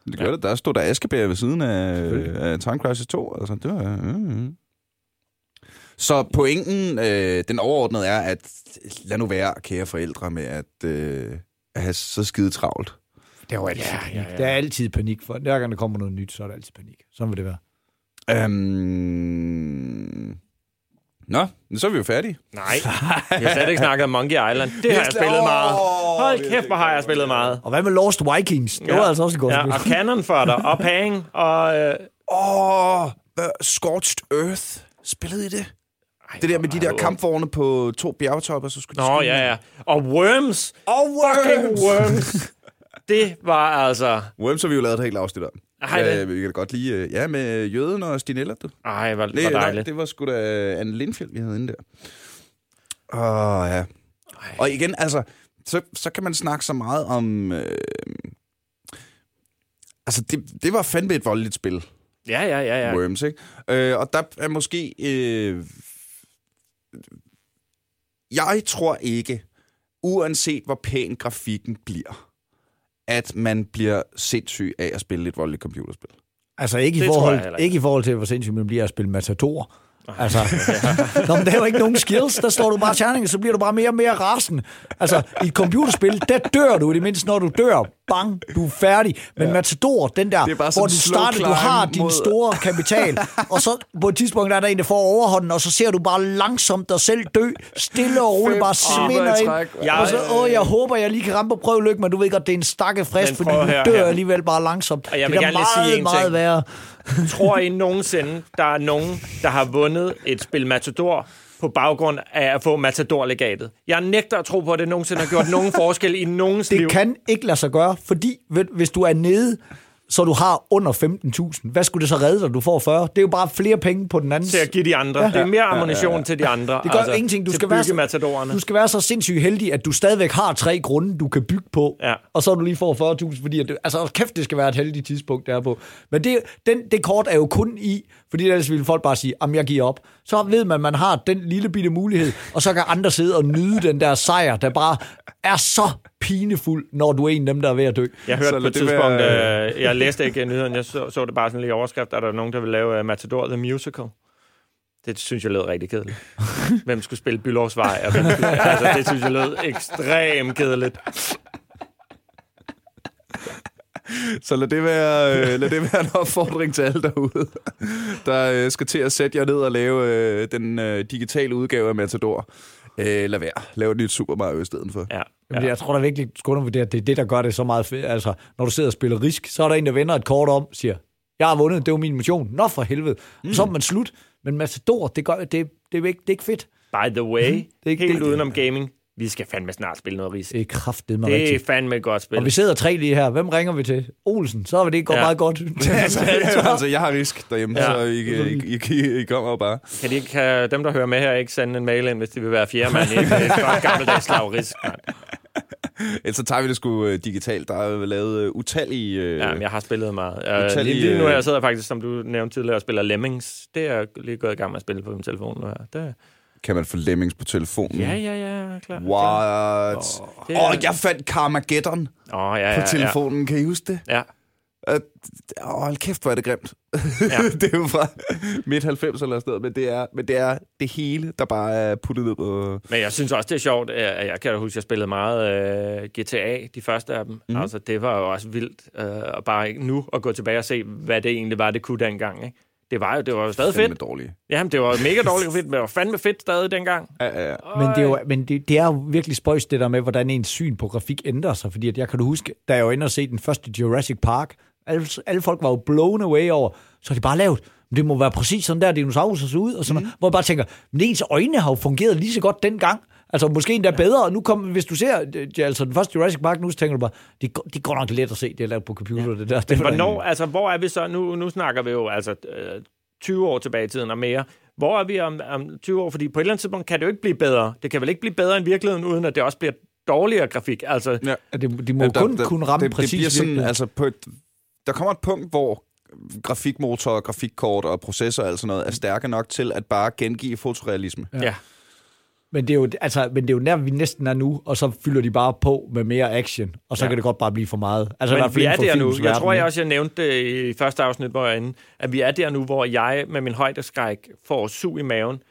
A: Det gjorde ja. det. Der stod der Askebær ved siden af, af Time Crisis 2. Altså, det var... Mm, mm. Så pointen, øh, den overordnede er, at lad nu være, kære forældre, med at, øh, at have så skide travlt.
B: Det er jo altid
C: Ja,
B: panik.
C: ja, ja.
B: Der er altid panik. For hver gang der kommer noget nyt, så er der altid panik. Sådan vil det være.
A: Øhm... Nå, så er vi jo færdige.
C: Nej, jeg har slet ikke snakket om Monkey Island. Det har jeg spillet meget. Hold kæft, hvor har jeg spillet meget.
B: Og hvad med Lost Vikings? Det var altså også et godt
C: ja,
B: spil.
C: og Cannon Fodder, og Pang, og... Øh,
A: Åh, oh, Scorched Earth. Spillede I det?
C: Ej,
A: Det der med de der kampvogne på to bjergtopper, så skulle de
C: Nå, ja, ja. Og Worms.
A: Og
C: Fucking Worms. Det var altså...
A: Worms har vi jo lavet et helt afsnit om.
C: Ej, det-
A: Ja, vi kan godt lide... øh, Ja, med Jøden og Stinella, du.
C: Ej, hvor,
A: Det,
C: hvor dejligt.
A: det var sgu da Anne Lindfjeld, vi havde inde der. Åh, ja. Og igen, altså, så, så kan man snakke så meget om... Øh, altså, det, det var fandme et voldeligt spil,
C: Ja, ja, ja,
A: ja.
C: ja.
A: Worms, ikke? Øh, og der er måske... Øh, jeg tror ikke, uanset hvor pæn grafikken bliver, at man bliver sindssyg af at spille et voldeligt computerspil.
B: Altså ikke i,
C: Det
B: forhold, ikke.
C: ikke.
B: i forhold til, hvor sindssygt man bliver at spille Matador. Altså, Nå, men der er jo ikke nogen skills. Der står du bare terninger, så bliver du bare mere og mere rasen. Altså, i et computerspil, der dør du i det mindste, når du dør. Bang, du er færdig. Men ja. Matador, den der,
A: Det er
B: hvor du starter, du har din
A: mod-
B: store kapital, og så på et tidspunkt der er der en, der får overhånden, og så ser du bare langsomt dig selv dø, stille og roligt, bare svinder
A: i
B: ind.
A: mand.
B: Og så, åh, jeg håber, jeg lige kan ramme på prøvelykke, men du ved godt, det er en stakke frist, fordi du dør
C: her.
B: alligevel bare langsomt.
C: Og jeg
B: det
C: vil
B: er
C: gerne lige sige
B: meget,
C: en
B: meget
C: ting.
B: værre.
C: Tror I nogensinde, der er nogen, der har vundet et spil Matador på baggrund af at få Matador-legatet? Jeg nægter at tro på, at det nogensinde har gjort nogen forskel i nogens liv.
B: Det kan ikke lade sig gøre, fordi hvis du er nede, så du har under 15.000, hvad skulle det så redde dig, du får 40? Det er jo bare flere penge på den anden
C: til at give de andre. Ja. Det er mere ammunition ja, ja, ja. til de andre.
B: Det gør altså, ingenting. Du skal, være så, du skal være så sindssygt heldig, at du stadigvæk har tre grunde, du kan bygge på,
C: Ja.
B: og så du lige får 40.000, fordi at det, altså kæft, det skal være et heldigt tidspunkt, der er på. Men det, den, det kort er jo kun i, fordi ellers ville folk bare sige, at jeg giver op. Så ved man, at man har den lille bitte mulighed, og så kan andre sidde og nyde den der sejr, der bare er så pinefuld, når du er en af dem, der er ved at dø.
C: Jeg hørte
A: Så
C: på et
A: det
C: tidspunkt,
A: være-
C: øh, jeg læste ikke nyheden, jeg så, så det bare sådan lige i overskrift, at der er nogen, der vil lave uh, Matador The Musical. Det synes jeg lød rigtig kedeligt. Hvem skulle spille? Og hvem skulle, altså, det synes jeg lød ekstremt kedeligt.
A: Så lad det være, øh, lad det være en opfordring til alle derude, der øh, skal til at sætte jer ned og lave øh, den øh, digitale udgave af Matador. Øh, lad være. Lav et nyt Super Mario i stedet for.
C: Ja.
B: Jamen, jeg tror da virkelig, du skal undervurdere, at det er det, der gør det så meget fedt. Altså, når du sidder og spiller risk, så er der en, der vender et kort om, siger, jeg har vundet, det var min mission. Nå for helvede. Mm. Og så er man slut. Men Matador, det, gør, det, det, er ikke, det er ikke fedt.
C: By the way, det
B: er ikke-
C: helt
B: det-
C: udenom gaming, vi skal fandme snart spille noget ris.
B: Det er kraftedeme
C: Det er
B: rigtigt.
C: fandme et godt spil.
B: Og vi sidder tre lige her. Hvem ringer vi til? Olsen. Så er det går
C: Ja.
B: ja. meget godt.
A: altså, altså, jeg har risk derhjemme,
C: Ja.
A: ja. så I, I, I, I, I kommer bare.
C: Kan, de, ikke- kan dem, der hører med her, ikke sende en mail ind, hvis de vil være fjerde mand i et godt gammeldags slavrisk?
A: Ellers så tager vi det sgu øh, digitalt. Der er lavet uh, utallige... Uh,
C: Ja, men jeg har spillet meget. Uh,
A: Utallige,
C: lige, lige nu er
A: øh,
C: jeg sidder faktisk, som du nævnte tidligere, og spiller Lemmings. Det er jeg lige gået i gang med at spille på min telefon nu her. Det,
A: Kan man få lemmings på telefonen?
C: ja, ja, ja, klar.
A: What? Åh,
C: er-
A: oh, jeg fandt Carmageddon
C: oh, ja,
A: på
C: ja,
A: telefonen. Kan I huske det?
C: Ja.
A: Åh, oh, hold kæft, hvor er det grimt.
C: Ja.
A: det er jo fra midt 90 eller sådan noget, men det er, men det er det hele, der bare er puttet ned på...
C: Men jeg synes også, det er sjovt. at Jeg kan da huske, at jeg spillede meget uh, GTA, de første af dem. Mm. Altså, det var jo også vildt. Uh, og bare nu at gå tilbage og se, hvad det egentlig var, det kunne dengang. Ikke? Det var jo det var jo stadig
A: Fandme
C: fedt.
A: dårlige.
C: Jamen, det var mega dårligt og fedt, men det var fandme fedt stadig dengang.
A: Ja, ja, ja.
B: Men, det er, jo, men det, det er jo virkelig spøjs, det der med, hvordan ens syn på grafik ændrer sig. Fordi at jeg kan du huske, da jeg var inde og se den første Jurassic Park, alle, alle folk var jo blown away over, så de bare lavet, det må være præcis sådan der, dinosaurus ser ud, og sådan mm. hvor jeg bare tænker, men ens øjne har jo fungeret lige så godt dengang. Altså måske endda bedre, og nu kom, hvis du ser øh, altså, den første Jurassic Park nu, så tænker du bare, det, går- det går nok let at se, det er lavet på computer, ja. det der. Det
C: Men hvornår, altså, hvor er vi så? Nu, nu snakker vi jo altså øh, 20 år tilbage i tiden og mere. Hvor er vi om, om 20 år? Fordi på et eller andet tidspunkt kan det jo ikke blive bedre. Det kan vel ikke blive bedre end virkeligheden, uden at det også bliver dårligere grafik. Altså,
A: ja.
B: Det, de må
A: Ja,
B: ja, kun kunne ramme
A: det,
B: præcis
A: det bliver sådan, altså på et, der kommer et punkt, hvor grafikmotor, grafikkort og processor og alt sådan noget er stærke nok til at bare gengive fotorealisme.
C: ja. ja.
B: Men det, er jo, altså, men det er jo der, vi næsten er nu, og så fylder de bare på med mere action, og så
C: Ja.
B: ja. kan det godt bare blive for meget. Altså,
C: Men vi er der nu. Jeg tror, jeg også, jeg nævnte det i første afsnit, hvor jeg inde, at vi er der nu, hvor jeg med min højdeskræk får sug i maven,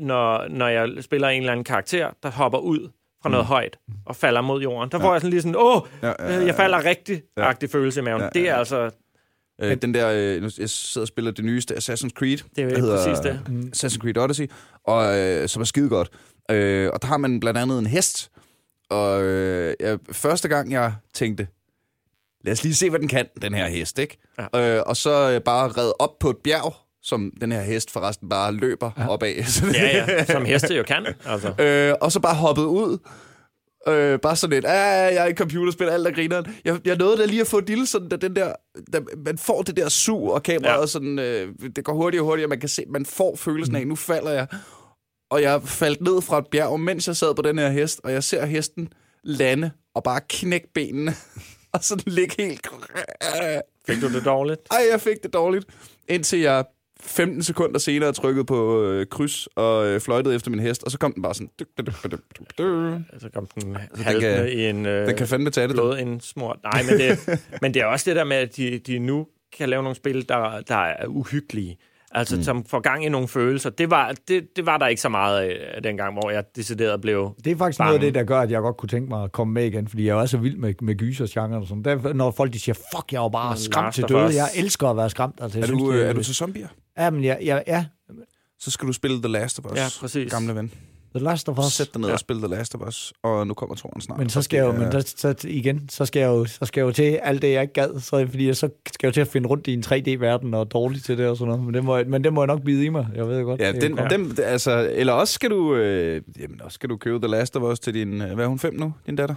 C: når, når jeg spiller en eller anden karakter, der hopper ud fra noget højt og falder mod jorden. Der får jeg sådan lige sådan, åh,
A: Ja, ja, ja,
C: øh, jeg falder
A: ja.
C: rigtig-agtig følelse i maven.
A: Ja, ja,
C: Det er
A: ja.
C: altså,
A: Øh, den der, øh, jeg sidder og spiller det nyeste Assassin's Creed.
C: Det er jo
A: der hedder,
C: præcis det.
A: mm. Assassin's Creed Odyssey, og, øh, som er skide godt. Øh, og der har man blandt andet en hest. Og øh, jeg, første gang, jeg tænkte, lad os lige se, hvad den kan, den her hest, ikke? Ja. Øh, og så øh, bare red op på et bjerg, som den her hest forresten bare løber ja. opad.
C: Ja, ja, som heste jo kan. Altså.
A: Øh, og så bare hoppet ud. Øh, bare sådan lidt, ah, jeg er i computerspil, alt er grineren. Jeg, jeg nåede da lige at få et lille sådan, da den der, da man får det der sug, og kameraet
C: Ja.
A: ja. sådan, øh, det går hurtigere og hurtigere, man kan se, man får følelsen af, nu falder jeg. Og jeg faldt ned fra et bjerg, mens jeg sad på den her hest, og jeg ser hesten lande, og bare knække benene, og sådan ligge helt...
C: Fik du det dårligt?
A: Ej, jeg fik det dårligt, indtil jeg 15 sekunder senere trykkede på øh, kryds og øh, fløjtede efter min hest, og så kom den bare sådan... Dyk, dyk, dyk, dyk, dyk.
C: Altså kom den
A: kan-
C: halvende i en øh,
A: Den kan fandme tage det. du.
C: blodindsmurt. Nej, men det, men det er også det der med, at de, de nu kan lave nogle spil, der, der er uhyggelige. Altså, mm. som får gang i nogle følelser. Det var, det, det var der ikke så meget af dengang, hvor jeg decideret blev...
B: Det er faktisk
C: bange.
B: noget af det, der gør, at jeg godt kunne tænke mig at komme med igen, fordi jeg er også så vild med, med gysersgenren og sådan. Der, når folk de siger, fuck, jeg var bare
C: Last
B: skræmt til døde. Jeg elsker at være skræmt. Altså,
A: Er du,
B: synes,
A: øh, er du til zombier?
B: Ja, men jeg, jeg, ja,
A: Så skal du spille The Last of Us,
C: Ja, præcis.
A: gamle ven.
B: The Last of Us.
A: Sæt dig ned
C: Ja.
A: og spil The Last of Us, og nu kommer toren snart.
B: Men så skal jeg jo, men
A: er-
B: der, så igen, så skal jeg jo, så skal jeg jo til alt det, jeg ikke gad, så, fordi jeg så skal jeg jo til at finde rundt i en 3D-verden og er dårlig til det og sådan noget. Men det må, jeg- men det må jeg nok bide i mig, jeg ved godt.
A: Ja, den,
B: godt.
A: dem, altså, eller også skal du, øh, jamen, også skal du købe The Last of Us til din, øh, hvad er hun, fem nu, din datter?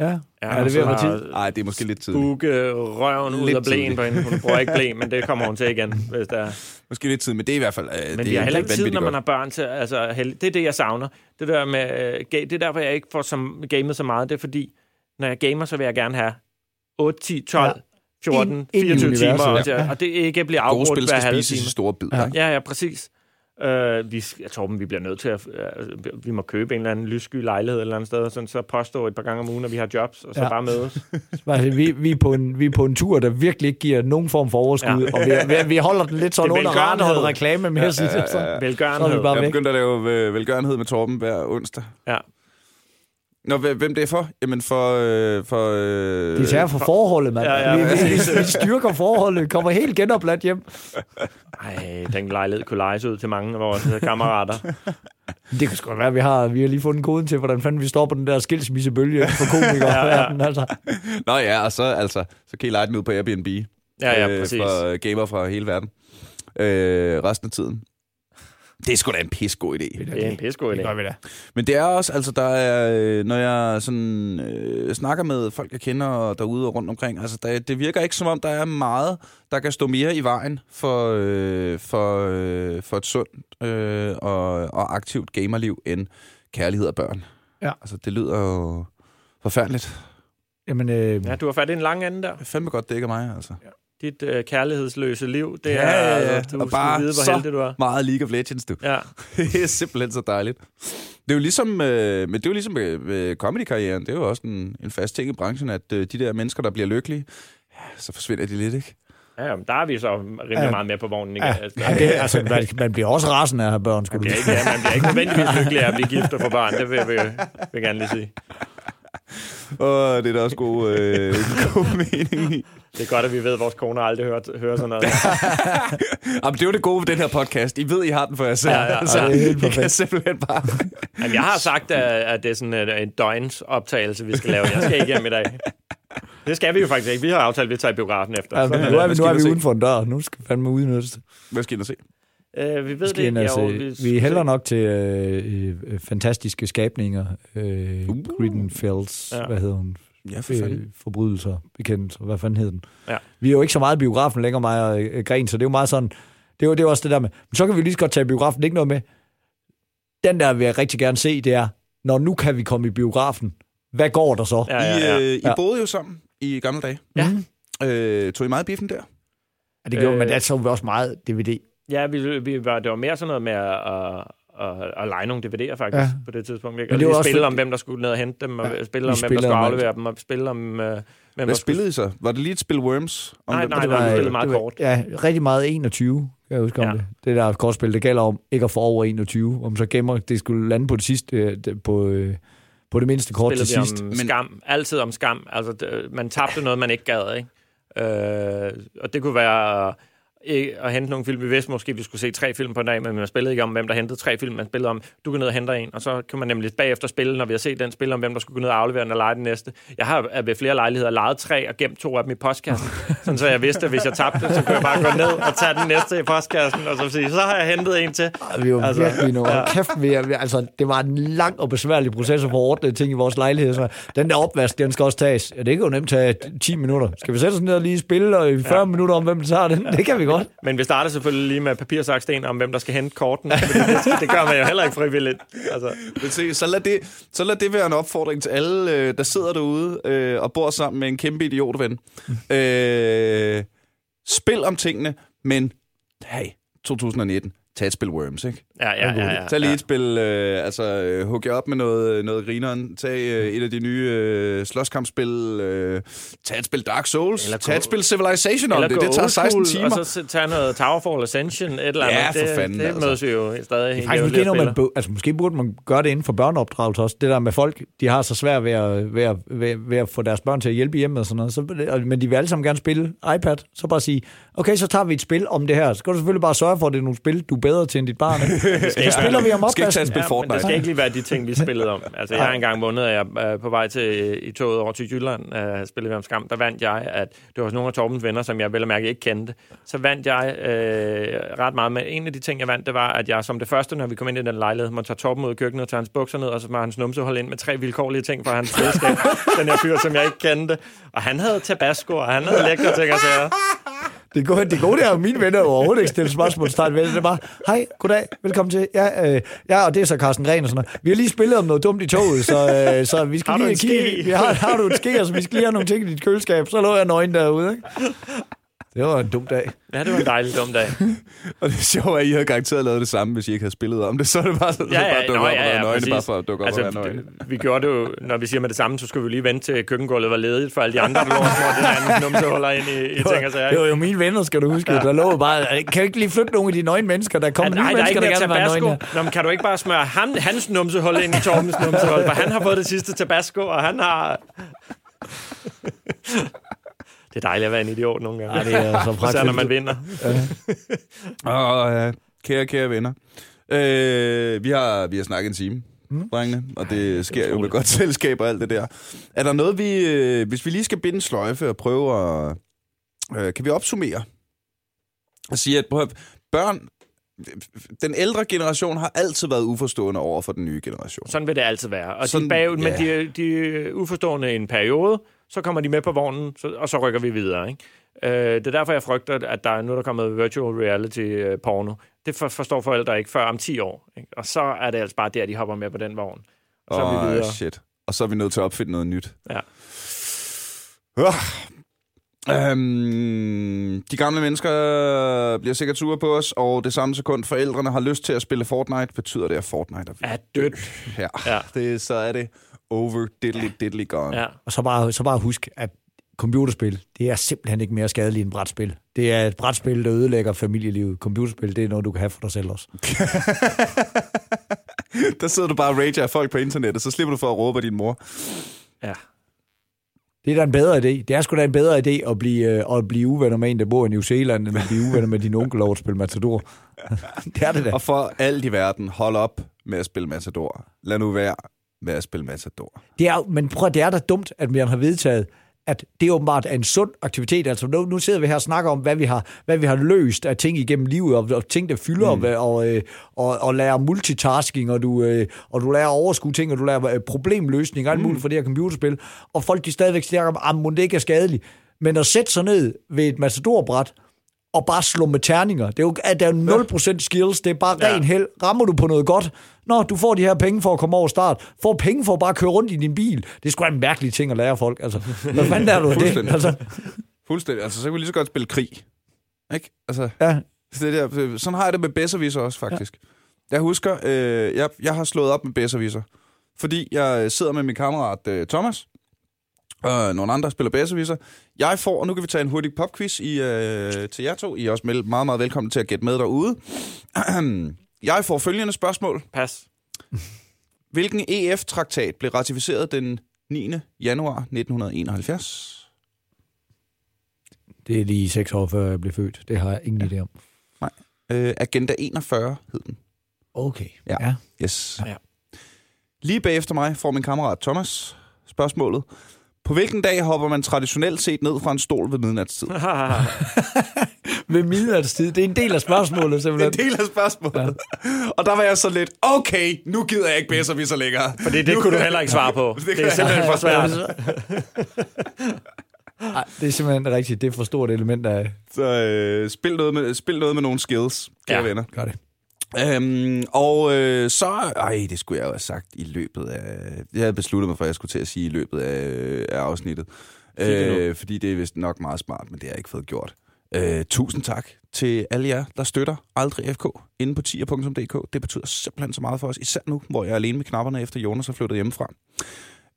B: Ja,
C: Ja,
B: er det ved at være tid?
A: Nej, det er måske lidt tidligt.
C: Bukke røven ud
A: Lidt
C: af blæen på hende. Hun bruger ikke blæ, men det kommer hun til igen, hvis der er.
A: Måske lidt tidligt, men det er i hvert fald... Øh,
C: Men
A: det
C: vi har
A: er
C: heller ikke tid, når man har børn til. Altså, det er det, jeg savner. Det der med, øh, det er derfor, jeg ikke får som, gamet så meget. Det er fordi, når jeg gamer, så vil jeg gerne have 8, 10, 12,
B: Ja.
C: 14,
B: Ind- ind i
C: 24 timer.
B: ja.
C: og det ikke bliver
A: Gode
C: afbrudt
A: spil
C: hver
A: skal
C: halve
A: spises i
C: time.
A: store bidder,
B: Ja.
C: Ja, ja, præcis. Uh, vi, jeg tror, vi bliver nødt til at... Uh, vi må købe en eller anden lyssky lejlighed et eller andet sted, sådan, så påstå et par gange om ugen, at vi har jobs, og så
B: Ja.
C: bare mødes.
B: Altså, vi, vi, er på en, vi er på en tur, der virkelig ikke giver nogen form for overskud,
C: Ja.
B: og vi, vi, vi holder den lidt sådan
C: er
B: under radaren
C: velgørenhed.
B: og reklame med ja, ja, ja, ja. Så er vi
C: Velgørenhed.
B: bare
A: Jeg er
B: væk.
A: begyndt at lave øh, velgørenhed med Torben hver onsdag.
C: Ja.
A: Nå, hvem det er for? Jamen for... Øh, for øh,
B: Det er for forholdet, mand.
C: Ja, ja,
B: vi, vi, vi, vi styrker forholdet, vi kommer helt genopladt hjem.
C: Ej, den lejlighed kunne lejes ud til mange af vores øh, kammerater.
B: Det kan sgu være, vi har, vi har lige fundet koden til, hvordan fanden vi står på den der skilsmissebølge for komikere.
C: Ja, ja.
B: ja, Altså.
A: Nå ja, og så, altså, så kan I lege den ud på Airbnb.
C: Ja, ja,
A: øh,
C: præcis.
A: For gamer fra hele verden. Øh, resten af tiden. Det er sgu da en pissegod idé.
C: Det er en pissegod
B: Det gør
C: idé.
B: vi da.
A: Men det er også, altså der er, øh, når jeg sådan øh, snakker med folk, jeg kender og derude og rundt omkring, altså der, det virker ikke som om, der er meget, der kan stå mere i vejen for, øh, for, øh, for et sundt øh, og, og aktivt gamerliv end kærlighed og børn.
B: Ja.
A: Altså det lyder jo forfærdeligt.
B: Jamen, øh,
C: Ja, du har fat i en lang ende der.
A: Det er fandme godt, det ikke er mig, altså.
C: Dit øh, kærlighedsløse liv, det
A: Ja,
C: er...
A: ja, ja.
C: altså, Du
A: Og bare
C: vide, hvor
A: så-
C: heldig du er.
A: Meget League of Legends, du.
C: Ja.
A: det er simpelthen så dejligt. Det er jo ligesom, øh, men det er jo ligesom med, med comedy-karrieren. Det er jo også en, en fast ting i branchen, at øh, de der mennesker, der bliver lykkelige, ja, så forsvinder de lidt, ikke?
C: Ja, jamen, der er vi så rimelig
B: Ja.
C: meget med på vognen. Ikke?
B: ja,
C: Altså,
B: ja, det, altså, man, man bliver også rasende af at have børn,
C: man,
B: skulle du
C: bliver ikke, ja, man bliver ikke nødvendigvis lykkelig af at blive gift og få børn. Det vil jeg, vil, vil jeg gerne lige sige.
A: Åh, det er da også god, øh, god mening i.
C: Det er godt, at vi ved, at vores koner aldrig hører, hører sådan noget.
A: Jamen, det er jo det gode ved den her podcast. I ved, I har den for jer selv.
C: Ja, ja.
A: Så
B: det er helt
A: I kan
B: perfekt.
A: simpelthen bare...
C: Jamen, jeg har sagt, at, at det er sådan en, en døgns optagelse, vi skal lave. Jeg skal ikke hjem i dag. Det skal vi jo faktisk ikke. Vi har aftalt, at vi tager i biografen efter.
B: Ja,
C: Sådan
B: nu
C: er
B: vi, nu er
A: vi
B: vi uden for en dør. Nu skal vi fandme udnyttes. det.
A: Hvad skal I se?
C: Øh, vi ved det ikke. Jo,
B: se- Vi hælder nok til øh, øh, fantastiske skabninger. Øh,
A: Uh.
B: Grittenfelds,
C: ja.
B: hvad hedder hun?
A: Ja, for.
B: Øh, forbrydelser, bekendelser, hvad fanden hed den?
C: Ja.
B: Vi er jo ikke så meget i biografen længere, mig og øh, Gren, så det er jo meget sådan, det er jo, det er jo også det der med, men så kan vi lige så godt tage biografen, ikke noget med, den der vil jeg rigtig gerne se, det er, når nu kan vi komme i biografen, hvad går der så?
C: Ja, ja, ja.
A: I, øh, I
B: Ja.
A: boede jo sammen i gamle dage.
C: Ja.
B: Mhm.
A: Øh, tog I meget biffen der?
B: Ja, det gjorde
C: Øh.
B: men det så vi også meget DVD.
C: Ja, vi, vi var, det var mere sådan noget med at, at, at, at lege nogle DVD'er faktisk ja. På det tidspunkt. Ikke?
B: Men
C: Og
B: det var
C: spille
B: for-
C: om, hvem der skulle ned og hente dem, og
B: Ja,
C: spille om, hvem der skulle aflevere dem, og spille om, uh, hvem der
A: Hvad
C: skulle...
A: spillede I så? Var det lige et spil Worms? Om
C: Nej, nej,
A: der-
C: nej.
B: var,
C: spillede meget
B: det var,
C: kort.
B: Ja, rigtig meget 21, kan jeg huske om
C: Ja.
B: det. Det der kortspil, det gælder om ikke at få over 21, om så gemmer, det skulle lande på det sidste, øh, det- på, øh, på det mindste kort til
C: spillede vi
B: sidst.
C: om
A: Men-
C: skam. Altid om skam. Altså, det, man tabte noget, man ikke gad, ikke? Øh, og det kunne være ikke at hente nogle film. Vi vidste måske, at vi skulle se tre film på en dag, men man spillede ikke om, hvem der hentede tre film. Man spillede om, du kan ned og hente en, og så kan man nemlig bagefter spille, når vi har set den, spille om, hvem der skulle gå ned og aflevere den og lege den næste. Jeg har ved flere lejligheder lejet tre og gemt to af dem i postkassen, sådan så jeg vidste, at hvis jeg tabte, så kunne jeg bare gå ned og tage den næste i postkassen, og så sige, så har jeg hentet en til.
B: Vi var
C: Altså,
B: virkelig nogle, ja. kæft, vi, vi- altså, det var en lang og besværlig proces at få ordnet ting i vores lejlighed. Så den der opvask, den skal også tages. Ja, det kan jo nemt tage 10 minutter. Skal vi sætte os ned og lige spille og i 40 ja. minutter om, hvem der tager den? Det kan vi godt.
C: Men vi starter selvfølgelig lige med papirsaksten om, hvem der skal hente korten. Det, det gør man jo heller ikke frivilligt. Altså,
A: Men se, så, lad det, så lad det være en opfordring til alle, øh, der sidder derude øh, og bor sammen med en kæmpe idiotven. Øh, spil om tingene, men hey, 2019, tag et spil Worms, ikke?
C: ja, ja, ja, ja,
A: Tag lige
C: ja.
A: et spil, øh, altså øh, hug jer op med noget, noget grineren. Tag øh, et af de nye øh, slåskampspil. Øh, tag et spil Dark Souls.
C: Eller
A: tag et spil Civilization om
C: Eller
A: det. Det tager
C: old
A: 16
C: school,
A: timer.
C: Og så tage noget Towerfall Ascension, et eller andet.
A: Ja, for
C: det,
A: fanden,
C: det
A: altså.
C: mødes vi jo stadig
B: Faktisk, måske,
C: jævnligt
B: når
C: og
B: man, altså, måske burde man gøre det inden for børneopdragelse også. Det der med folk, de har så svært ved at, ved at, ved, ved at få deres børn til at hjælpe i hjemmet og sådan noget. Så, men de vil alle sammen gerne spille iPad. Så bare sige, okay, så tager vi et spil om det her. Så skal du selvfølgelig bare sørge for, at det er nogle spil, du er bedre til end dit barn. ikke? Så spiller vi om
A: Skal ikke tage
B: opvasken.
C: Ja,
A: Fortnite.
C: det skal ikke lige være de ting, vi spillede om. Altså, jeg har engang vundet, at jeg øh, på vej til, i toget over til Jylland, uh, spillede vi om skam, der vandt jeg, at det var nogle af Torbens venner, som jeg vel og mærke ikke kendte. Så vandt jeg øh, ret meget, men en af de ting, jeg vandt, det var, at jeg som det første, når vi kom ind i den lejlighed, måtte tage Torben ud i køkkenet og tage hans bukser ned, og så var hans numse holde ind med tre vilkårlige ting fra hans selskab. den her fyr, som jeg ikke kendte. Og han havde tabasco, og han havde lækre ting og sager.
B: Det gode, det gode det er jo, mine venner overhovedet ikke stille spørgsmålstegn ved det. Er bare, hej, goddag, velkommen til. Ja, øh, ja, og det er så Carsten Gren og sådan noget. Vi har lige spillet om noget dumt i toget, så, øh, så vi skal
C: Har
B: lige kigge. Vi har, har du en ske, så vi skal lige have nogle ting i dit køleskab. Så lå jeg nøgen derude, ikke? Det var en dum dag.
C: Ja, det var en dejlig dum dag.
A: Og det sjove er, at I havde garanteret lavet det samme, hvis I ikke havde spillet om det. Så er det bare, så,
C: Ja, ja,
A: bare dukke op og
C: ja, ja,
A: nøgne, bare for at dukke op
C: Altså,
A: og være nøgne.
C: det- vi gjorde det jo, når vi siger med det samme, så skulle vi lige vente til køkkengulvet var ledigt, for alle de andre, der lå og smurte hinandens numsehuller ind i, i ting og sager.
B: Det var jo mine venner, skal du huske. Ja. Der lå bare, kan du ikke lige flytte nogle af de nøgne mennesker? Der kommer
C: Nej,
B: nye
C: der er
B: mennesker, der
C: mere
B: gerne vil være nøgne.
C: Nå, men kan du ikke bare smøre ham, hans numsehul ind i Torbens numsehul, for han har fået det sidste tabasco, og han har... det er dejligt at være en idiot nogle gange.
B: Ja, det er så
C: Især når
B: praktisk.
C: man vinder.
A: Og øh, kære, kære venner. Øh, vi, har, vi har snakket en time, mm. drengene, og det sker jo med godt selskab og alt det der. Er der noget, vi... Øh, hvis vi lige skal binde sløjfe og prøve at... Øh, kan vi opsummere? Og sige, at prøv, at- børn... Den ældre generation har altid været uforstående over for den nye generation.
C: Sådan vil det altid være. Og
A: Sådan-
C: de men
A: ja.
C: de, de er uforstående i en periode, så kommer de med på vognen, så, og så rykker vi videre. Ikke? Øh, det er derfor, jeg frygter, at der er nu, der er kommet virtual reality øh, porno. Det for, forstår forældre ikke før om 10 år. Ikke? Og så er det altså bare der, de hopper med på den vogn. Og så er vi videre.
A: shit. Og så er vi nødt til at opfinde noget nyt.
C: Ja.
A: Uh. Øhm, de gamle mennesker bliver sikkert sure på os, og det samme sekund forældrene har lyst til at spille Fortnite, betyder det, at Fortnite er
C: Er dødt.
A: her.
C: Ja.
A: Det, så er det over diddly diddly gone.
C: Ja.
B: Og så bare, så bare husk, at computerspil, det er simpelthen ikke mere skadeligt end brætspil. Det er et brætspil, der ødelægger familielivet. Computerspil, det er noget, du kan have for dig selv også.
A: Der sidder du bare og rager af folk på internettet, så slipper du for at råbe af din mor.
C: ja.
B: Det er da en bedre idé. Det er sgu da en bedre idé at blive, øh, at blive uvenner med en, der bor i New Zealand, end at blive uvenner med din onkel over at spille Matador. det er det da.
A: Og for alt i verden, hold op med at spille Matador. Lad nu være med at spille Matador.
B: Det er, men prøv det er da dumt, at man har vedtaget, at det åbenbart er en sund aktivitet. Altså nu, nu sidder vi her og snakker om, hvad vi har, hvad vi har løst af ting igennem livet, og, og ting, der fylder, mm. og, og, øh, og, og lærer multitasking, og du, øh, og du lærer overskue ting, og du lærer øh, problemløsning og alt muligt for det her computerspil. Og folk de stadigvæk snakker om, at det ikke er skadeligt. Men at sætte sig ned ved et matadorbræt, og bare slå med terninger. Det er jo at der er jo 0% skills, det er bare
C: Ja.
B: ren held. Rammer du på noget godt, Nå, du får de her penge for at komme over start. Får penge for at bare køre rundt i din bil. Det er sgu en mærkelig ting at lære folk. Altså, hvad fanden er du det? Altså,
A: Fuldstændig. Altså, så kan vi lige så godt spille krig. Ikke? Altså,
B: ja.
A: det der, sådan har jeg det med Besserwisser også, faktisk. Ja. Jeg husker, øh, jeg, jeg har slået op med Besserwisser, fordi jeg sidder med min kammerat øh, Thomas, og nogle andre spiller Besserwisser. Jeg får, og nu kan vi tage en hurtig popquiz i, øh, til jer to. I er også meget, meget velkommen til at gætte med derude. jeg får følgende spørgsmål.
C: Pas.
A: Hvilken EF-traktat blev ratificeret den 9. januar 1971?
B: Det er lige seks år før jeg blev født. Det har jeg ingen idé om.
A: Øh, Agenda 41 hed den.
B: Okay.
A: Ja.
B: ja.
A: Yes.
C: Ja.
A: Lige bagefter mig får min kammerat Thomas spørgsmålet. På hvilken dag hopper man traditionelt set ned fra en stol ved midnatstid?
B: Ved midnatstid. Det er en del af spørgsmålet,
A: Det er en
B: simpelthen.
A: del af spørgsmålet. Ja. Og der var jeg så lidt, okay, nu gider jeg ikke bedre, vi så længere.
C: For det, det kunne du heller ikke svare på.
A: Det
C: Det, er simpelthen for svært.
B: Ej, det er simpelthen rigtigt. Det er for stort et element af...
A: Så øh, spil, noget med, spil noget med nogle skills, kære
C: Ja.
A: venner.
B: Gør det.
A: Øhm, og øh, så... Ej, det skulle jeg jo have sagt i løbet af... Jeg havde besluttet mig for, at jeg skulle til at sige i løbet af, af afsnittet.
C: nu.
A: Øh, fordi det er vist nok meget smart, men det har jeg ikke fået gjort. Øh, tusind tak til alle jer, der støtter Aldrig FK inde på tier.dk. Det betyder simpelthen så meget for os, især nu, hvor jeg er alene med knapperne efter Jonas er flyttet hjemmefra.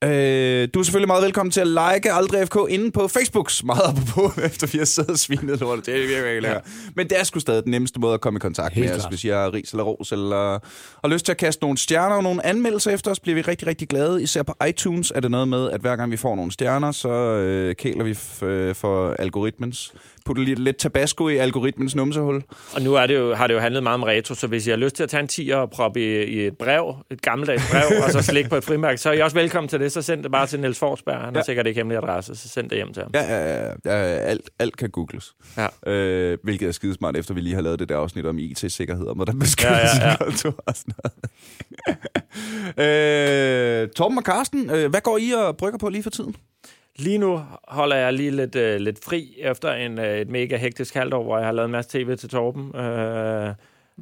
A: Øh, du er selvfølgelig meget velkommen til at like Aldrig FK inde på Facebooks. Meget apropos, efter vi har siddet og svinet lortet. Det er virkelig, virkelig lækkert. Men det er sgu stadig den nemmeste måde at komme i kontakt
B: Helt
A: med os, hvis I har ris eller ros, eller har lyst til at kaste nogle stjerner og nogle anmeldelser efter os, bliver vi rigtig, rigtig glade. Især på iTunes er det noget med, at hver gang vi får nogle stjerner, så øh, kæler vi f- øh, for algoritmens. Putter lidt, lidt tabasco i algoritmens numsehul.
C: Og nu er det jo, har det jo handlet meget om retro, så hvis I har lyst til at tage en 10'er og proppe i, i et brev, et gammeldags brev, og så slikke på et frimærke, så er I også velkommen til det. Så send det bare til Niels Forsberg. Han har
A: Ja.
C: sikkert ikke hemmelig adresse, så send det hjem til ham.
A: Ja, ja, ja, ja alt, alt kan googles.
C: Ja.
A: Øh, hvilket er skidesmart, efter vi lige har lavet det der afsnit om IT-sikkerhed, og hvordan beskytte
C: Ja, ja, ja.
A: og sådan noget. øh, Torben og Karsten, øh, hvad går I og brygger på lige for tiden?
C: Lige nu holder jeg lige lidt, øh, lidt fri efter en, øh, et mega hektisk halvt år, hvor jeg har lavet en masse tv til Torben. Øh,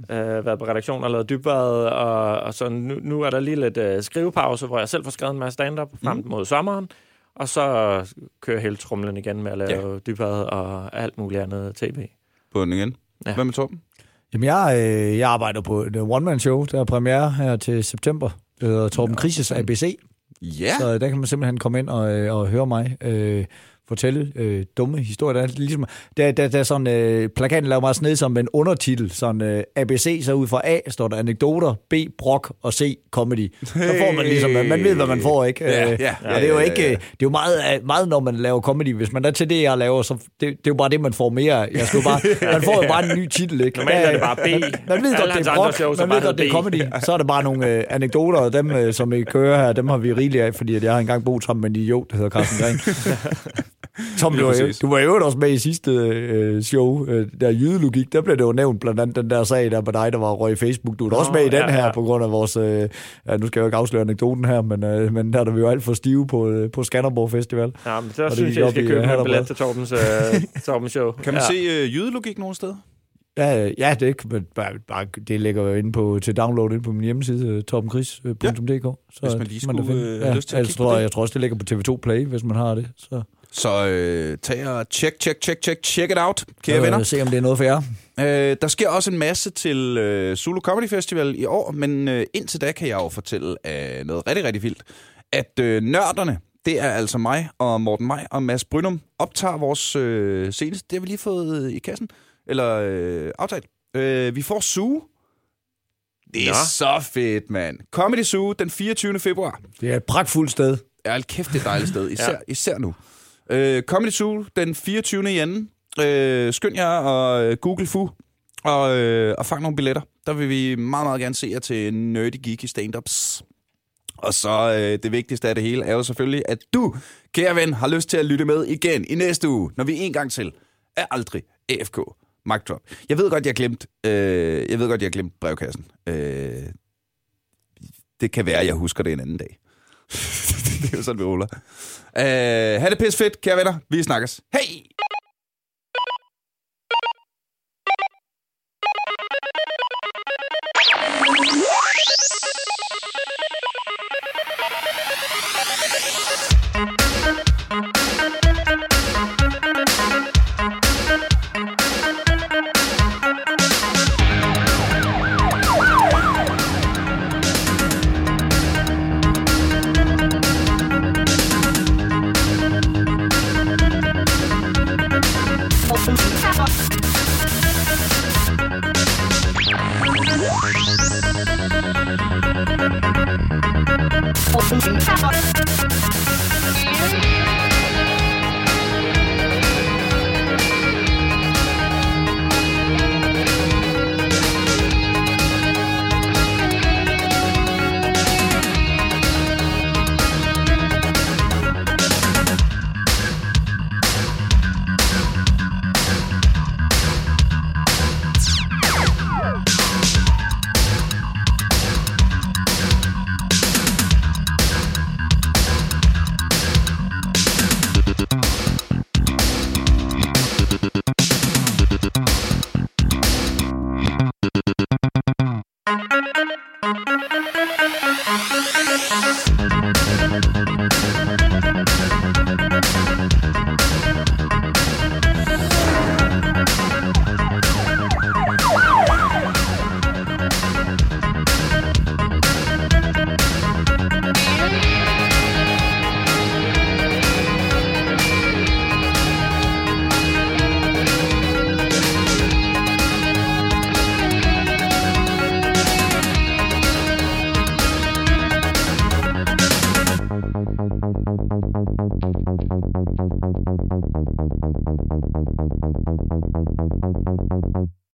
C: øh, været på redaktion og lavet dybvad, og, og så nu, nu er der lige lidt øh, skrivepause, hvor jeg selv får skrevet en masse stand-up frem mod sommeren. Og så kører hele trumlen igen med at lave ja. dybvad og alt muligt andet tv.
A: På den igen.
C: Ja.
A: Hvad med Torben?
B: Jamen, jeg, øh, jeg arbejder på et one-man-show, der er premiere her til september. Det hedder Torben Krises ABC.
A: Ja.
B: Så der kan man simpelthen komme ind og, øh, og høre mig øh, fortælle øh, dumme historier. Der er ligesom, der, der, der er sådan, øh, plakaten laver meget sned som en undertitel. Sådan øh, ABC, så ud fra A står der anekdoter, B, brok og C, comedy. Så får man ligesom, man ved, hvad man får, ikke?
A: Ja,
B: Øh,
A: ja,
B: og det er jo
A: ja,
B: ikke,
A: ja, ja.
B: øh, det er jo meget, øh, meget, når man laver comedy. Hvis man er til det, jeg laver, så det, det er jo bare det, man får mere. Jeg skal jo bare, man får jo bare en ny titel, ikke?
C: Normalt er det bare B.
B: Man ved
C: Alle
B: godt, det er brok, man ved godt, det er comedy. Så er der bare nogle øh, anekdoter, og dem, øh, som I kører her, dem har vi rigeligt af, fordi at jeg har engang boet sammen med en idiot, der hedder Carsten Gren. Tom, du var, jo,
A: præcis.
B: du var jo også med i sidste øh, show, øh, der jydelogik, der blev det jo nævnt blandt andet den der sag der på dig, der var røg i Facebook. Du er da også
C: Nå,
B: med i den
C: ja,
B: her
C: ja.
B: på grund af vores, øh, ja, nu skal jeg jo ikke afsløre anekdoten her, men, øh, men der er vi jo alt for stive på, øh, på Skanderborg Festival.
C: Ja, men så synes jeg, jeg skal
B: i,
C: købe
B: øh,
C: en billet til Torbens, øh, Torbens show.
A: Kan man ja. se øh, jydelogik nogen steder?
B: Ja, øh, ja det, kan man bare, bare, det ligger jo inde på, til download inde på min hjemmeside, øh, torbenkris.dk. Så
A: Hvis man lige skulle,
B: finde-
A: øh, have lyst til at
B: ellers
A: kigge på
B: tror,
A: det.
B: jeg, jeg tror også, det ligger på TV2 Play, hvis man har det. Så
A: Så øh, tag og check, check, check, check, check it out, kære venner.
B: øh, se, om det er noget for jer.
A: Øh, der sker også en masse til øh, Zulu Comedy Festival i år, men øh, indtil da kan jeg jo fortælle øh, noget rigtig, rigtig vildt. At øh, nørderne, det er altså mig og Morten Maj og Mads Brynum, optager vores øh, seneste. Det har vi lige fået øh, i kassen, eller øh, aftalt. Øh, vi får Zoo. Det er
C: Nå.
A: så fedt, mand. Comedy Zoo den 24. februar.
B: Det er et pragtfuldt sted.
A: Ja, kæft, det er et dejligt sted. Især, ja. især nu. Øh, Comedy Zoo den 24. i anden. Øh, skynd jer og øh, Google Fu og, øh, og fang nogle billetter. Der vil vi meget, meget gerne se jer til Nerdy Geeky Stand-Ups. Og så øh, det vigtigste af det hele er jo selvfølgelig, at du, kære ven, har lyst til at lytte med igen i næste uge, når vi en gang til er aldrig AFK. Mic drop. Jeg ved godt, jeg glemt, øh, jeg ved godt, jeg glemt brevkassen. Øh, det kan være, jeg husker det en anden dag. det er jo sådan, vi ruller. Uh, ha' det pis fedt, kære venner. Vi snakkes. Hej!